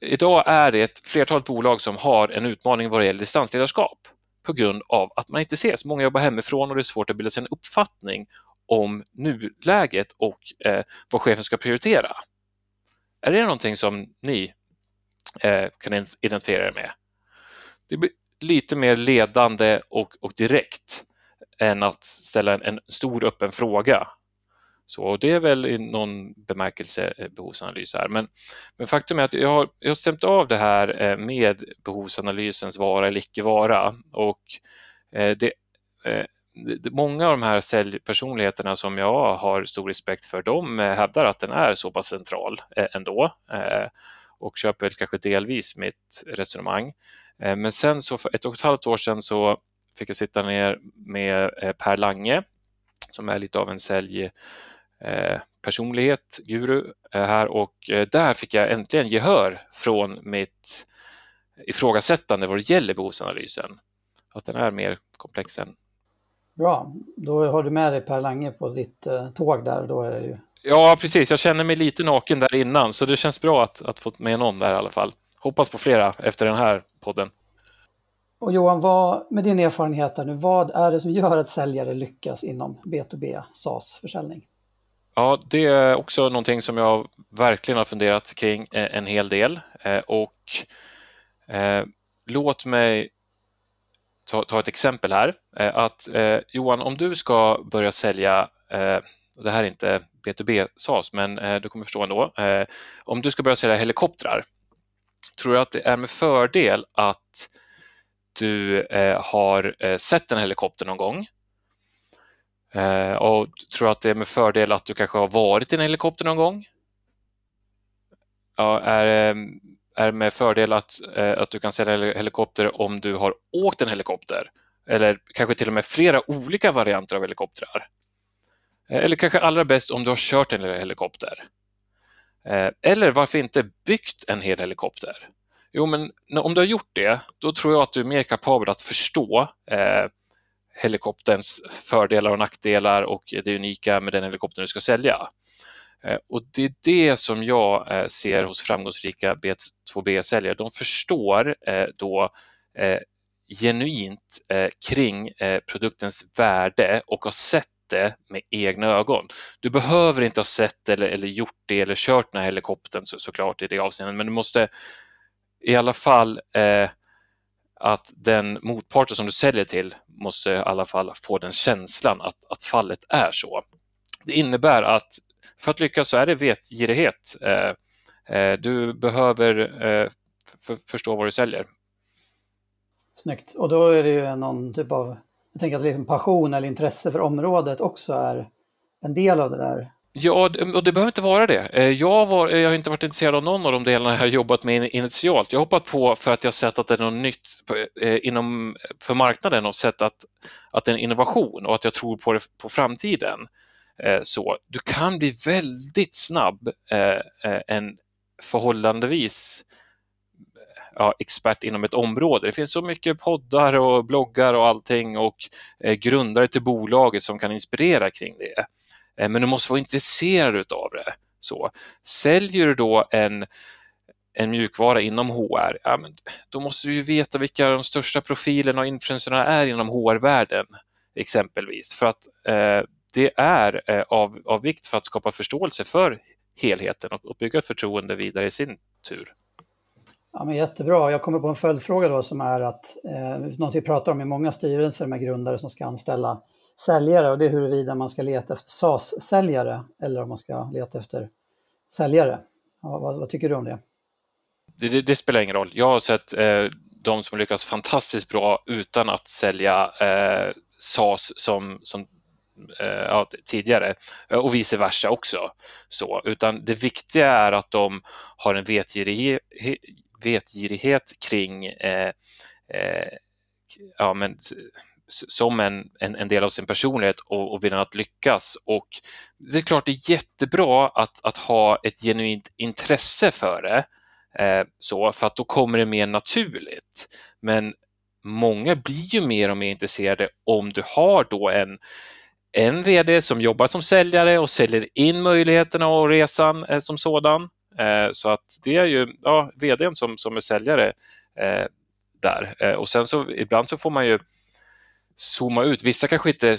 idag är det ett flertal bolag som har en utmaning vad det gäller distansledarskap på grund av att man inte ses. Många jobbar hemifrån och det är svårt att bilda sig en uppfattning om nuläget och eh, vad chefen ska prioritera. Är det någonting som ni eh, kan identifiera er med? Det blir lite mer ledande och, och direkt än att ställa en, en stor öppen fråga så det är väl i någon bemärkelse eh, behovsanalys här. Men, men faktum är att jag har, jag har stämt av det här eh, med behovsanalysens vara eller icke vara och eh, det, många av de här säljpersonligheterna som jag har stor respekt för, de hävdar att den är så pass central ändå och köper kanske delvis mitt resonemang. Men sen så för ett och ett halvt år sedan så fick jag sitta ner med Per Lange som är lite av en sälj personlighet, guru eh, här och eh, där fick jag äntligen gehör från mitt ifrågasättande vad det gäller behovsanalysen. Att den är mer komplex än. Bra, då har du med dig Per Lange på ditt tåg där. Då är det ju... Ja, precis. Jag känner mig lite naken där innan så det känns bra att, att få med någon där i alla fall. Hoppas på flera efter den här podden. Och Johan, vad, med din erfarenhet här nu, vad är det som gör att säljare lyckas inom B2B SaaS-försäljning? Ja, det är också någonting som jag verkligen har funderat kring eh, en hel del eh, och eh, låt mig ta, ta ett exempel här. Eh, att Johan, om du ska börja sälja, det här är inte B2B SAS, men du kommer förstå ändå. Om du ska börja sälja helikoptrar, tror du att det är med fördel att du har sett en helikopter någon gång. Eh, och tror att det är med fördel att du kanske har varit i en helikopter någon gång. Ja, är, eh, är det med fördel att, eh, att du kan sälja helikopter om du har åkt en helikopter eller kanske till och med flera olika varianter av helikoptrar. Eh, eller kanske allra bäst om du har kört en helikopter. Eller varför inte byggt en hel helikopter? Jo, men om du har gjort det, då tror jag att du är mer kapabel att förstå eh, helikopterns fördelar och nackdelar och det unika med den helikoptern du ska sälja. Eh, och det är det som jag eh, ser hos framgångsrika B2B-säljare. De förstår eh, då genuint kring produktens värde och har sett det med egna ögon. Du behöver inte ha sett eller, eller gjort det eller kört den här helikoptern så, såklart i det avseendet, men du måste i alla fall eh, att den motparten som du säljer till måste i alla fall få den känslan att, att fallet är så. Det innebär att för att lyckas så är det vetgirighet. Eh, eh, du behöver eh, förstå vad du säljer. Snyggt. Och då är det ju någon typ av, jag tänker att liksom passion eller intresse för området också är en del av det där Ja, och det behöver inte vara det. Eh, jag, var, eh, jag har inte varit intresserad av någon av de delarna jag har jobbat med initialt. Jag har hoppat på för att jag sett att det är något nytt eh, inom, för marknaden och sett att, att det är en innovation och att jag tror på, det, på framtiden. Så du kan bli väldigt snabb, en förhållandevis ja, expert inom ett område. Det finns så mycket poddar och bloggar och allting och grundare till bolaget som kan inspirera kring det. Eh, men du måste vara intresserad av det. Så, säljer du då en, en mjukvara inom HR, ja, men då måste du ju veta vilka de största profilerna och influenserna är inom HR-världen exempelvis. För att eh, det är eh, av, av vikt för att skapa förståelse för helheten och, och bygga förtroende vidare i sin tur. Ja, men jättebra. Jag kommer på en följdfråga då som är att eh, något vi pratar om i många styrelser med grundare som ska anställa säljare och det är huruvida man ska leta efter SAS-säljare eller om man ska leta efter säljare. Ja, vad, vad, tycker du om det? Det, det? det, spelar ingen roll. Jag har sett eh, de som lyckas fantastiskt bra utan att sälja eh, SAS som, som eh, ja, tidigare eh, och vice versa också. Så, utan det viktiga är att de har en vetgirighet, vetgirighet kring eh, eh, ja, men, som en, en, en, del av sin personlighet och, och viljan att lyckas. Och det är klart det är jättebra att, att ha ett genuint intresse för det, eh, så, för att då kommer det mer naturligt. Men många blir ju mer och mer intresserade om du har då en, en VD som jobbar som säljare och säljer in möjligheterna och resan eh, som sådan. Eh, så att det är ju ja, VDn som, som är säljare eh, där. Eh, och sen så ibland så får man ju zooma ut. Vissa kanske inte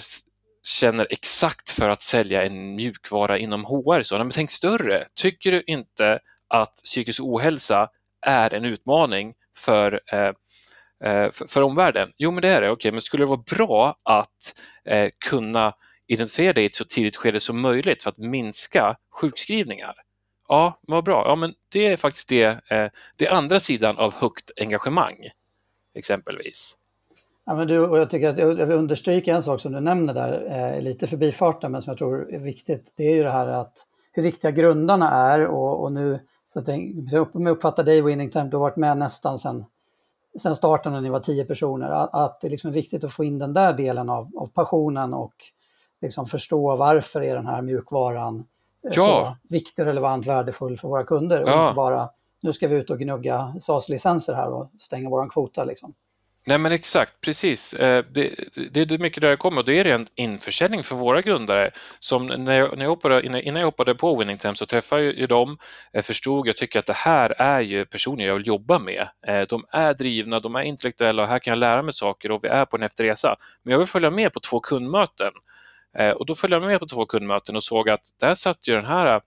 känner exakt för att sälja en mjukvara inom HR. Så, men tänk större. Tycker du inte att psykisk ohälsa är en utmaning för, eh, eh för, för omvärlden? Jo, men det är det. Okej, men skulle det vara bra att eh, kunna identifiera det i ett så tidigt skede som möjligt för att minska sjukskrivningar? Ja, vad bra. Ja, men det är faktiskt det, eh, det andra sidan av högt engagemang, exempelvis. Ja, men du, och jag tycker att jag vill understryka en sak som du nämner där, eh, lite förbifarten, men som jag tror är viktigt. Det är ju det här att hur viktiga grundarna är och, och nu, så att jag, om jag uppfattar dig Winning Time, du har varit med nästan sedan sen starten när ni var tio personer, att, att det liksom är viktigt att få in den där delen av, av passionen och liksom förstå varför är den här mjukvaran eh, ja. så viktig, relevant, värdefull för våra kunder och ja. inte bara nu ska vi ut och gnugga SAS-licenser här och stänga våran kvota. Liksom. Nej men exakt, precis. Eh, det, det, är mycket där det kommer och det är en införsäljning för våra grundare. Som när jag, när jag hoppade, innan jag hoppade på Winning Time så träffade jag ju dem, jag förstod, jag tycker att det här är ju personer jag vill jobba med. Eh, de är drivna, de är intellektuella och här kan jag lära mig saker och vi är på en efterresa. Men jag vill följa med på två kundmöten. Och då följde jag med på två kundmöten och såg att där satt ju den här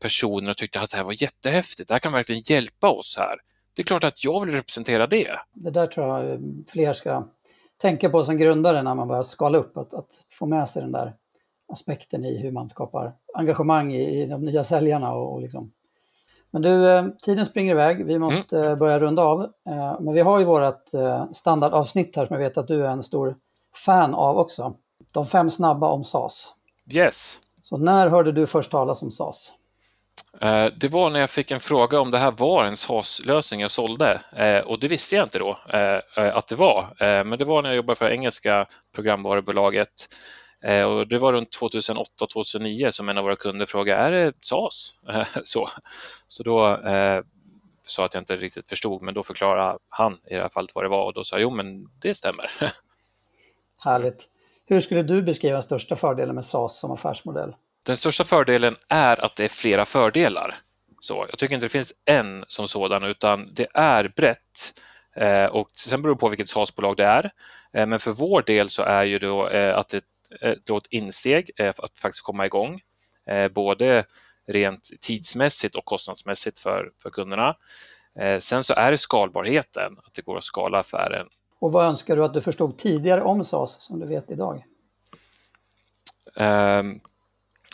personen och tyckte att det här var jättehäftigt, det här kan verkligen hjälpa oss här det är klart att jag vill representera det. Det där tror jag fler ska tänka på som grundare när man börjar skala upp, att, att få med sig den där aspekten i hur man skapar engagemang i, i de nya säljarna och, och liksom Men du, eh, tiden springer iväg. Vi måste mm. börja runda av. Eh, men vi har ju vårt standardavsnitt här som jag vet att du är en stor fan av också. De fem snabba om SAS. Yes. Så när hörde du först talas om SAS? Eh, det var när jag fick en fråga om det här var en SAS-lösning jag sålde eh, och det visste jag inte då eh, att det var. Men det var när jag jobbade för det engelska programvarubolaget och det var runt 2008-2009 som en av våra kunder frågade, är det SAS? så, så då sa att jag inte riktigt förstod, men då förklarade han i det här fallet vad det var och då sa jag, jo men det stämmer. Härligt. Hur skulle du beskriva största fördelen med SAS som affärsmodell? Den största fördelen är att det är flera fördelar. Så jag tycker inte det finns en som sådan, utan det är brett. Eh, och sen beror det på vilket SAS-bolag det är. Eh, men för vår del så är ju då eh, att det då ett insteg att faktiskt komma igång, både rent tidsmässigt och kostnadsmässigt för, för kunderna. Sen så är det skalbarheten, att det går att skala affären. Och vad önskar du att du förstod tidigare om SAS som du vet idag? Ehm,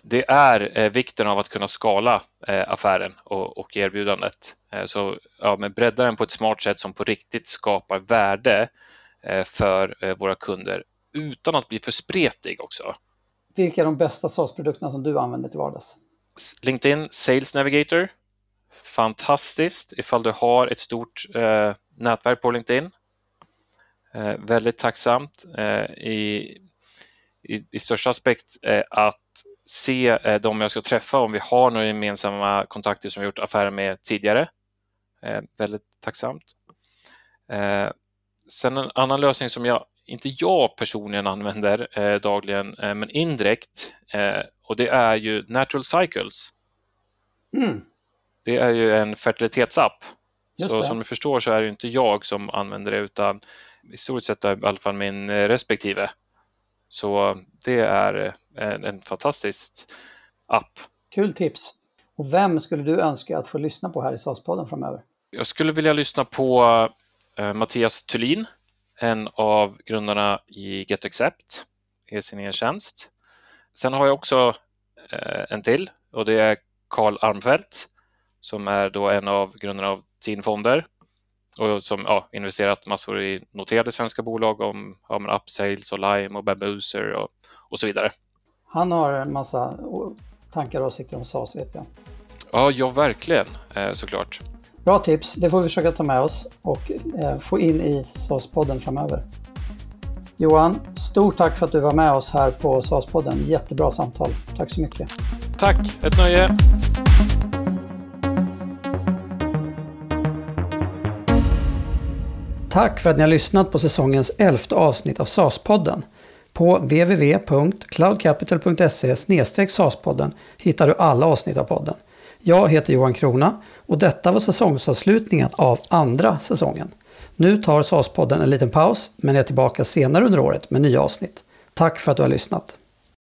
det är vikten av att kunna skala affären och, erbjudandet. Så ja, men bredda den på ett smart sätt som på riktigt skapar värde för våra kunder utan att bli för spretig också. Vilka är de bästa SaaS-produkterna som du använder till vardags? LinkedIn Sales Navigator. Fantastiskt ifall du har ett stort eh, nätverk på LinkedIn. Eh, väldigt tacksamt eh, i, i, i, största aspekt eh, att se eh, de jag ska träffa om vi har några gemensamma kontakter som vi gjort affärer med tidigare. Eh, väldigt tacksamt. sen en annan lösning som jag inte jag personligen använder eh, dagligen, eh, men indirekt. Eh, och det är ju Natural Cycles. Mm. Det är ju en fertilitetsapp. så som du förstår så är det inte jag som använder det utan i stort sett i alla fall min eh, respektive. Så det är en, en fantastisk app. Kul tips. Och vem skulle du önska att få lyssna på här i SAS-podden framöver? Jag skulle vilja lyssna på eh, Mattias Thulin en av grundarna i GetAccept i sin egen tjänst. Sen har jag också eh, en till och det är Karl Armfelt som är då en av grundarna av TIN Fonder och som ja, investerat massor i noterade svenska bolag om ja, Upsales och Lime och Bambooser och, och så vidare. Han har en massa tankar och åsikter om SAS vet jag. Ja, ja verkligen eh, såklart. Bra tips, det får vi försöka ta med oss och eh, få in i SAS-podden framöver. Johan, stort tack för att du var med oss här på SAS-podden. Jättebra samtal. Tack så mycket. Tack, ett nöje. Tack för att ni har lyssnat på säsongens elfte avsnitt av SAS-podden. På www.cloudcapital.se SAS-podden hittar du alla avsnitt av podden. Jag heter Johan Krona och detta var säsongsavslutningen av andra säsongen. Nu tar SAS-podden en liten paus men är tillbaka senare under året med nya avsnitt. Tack för att du har lyssnat!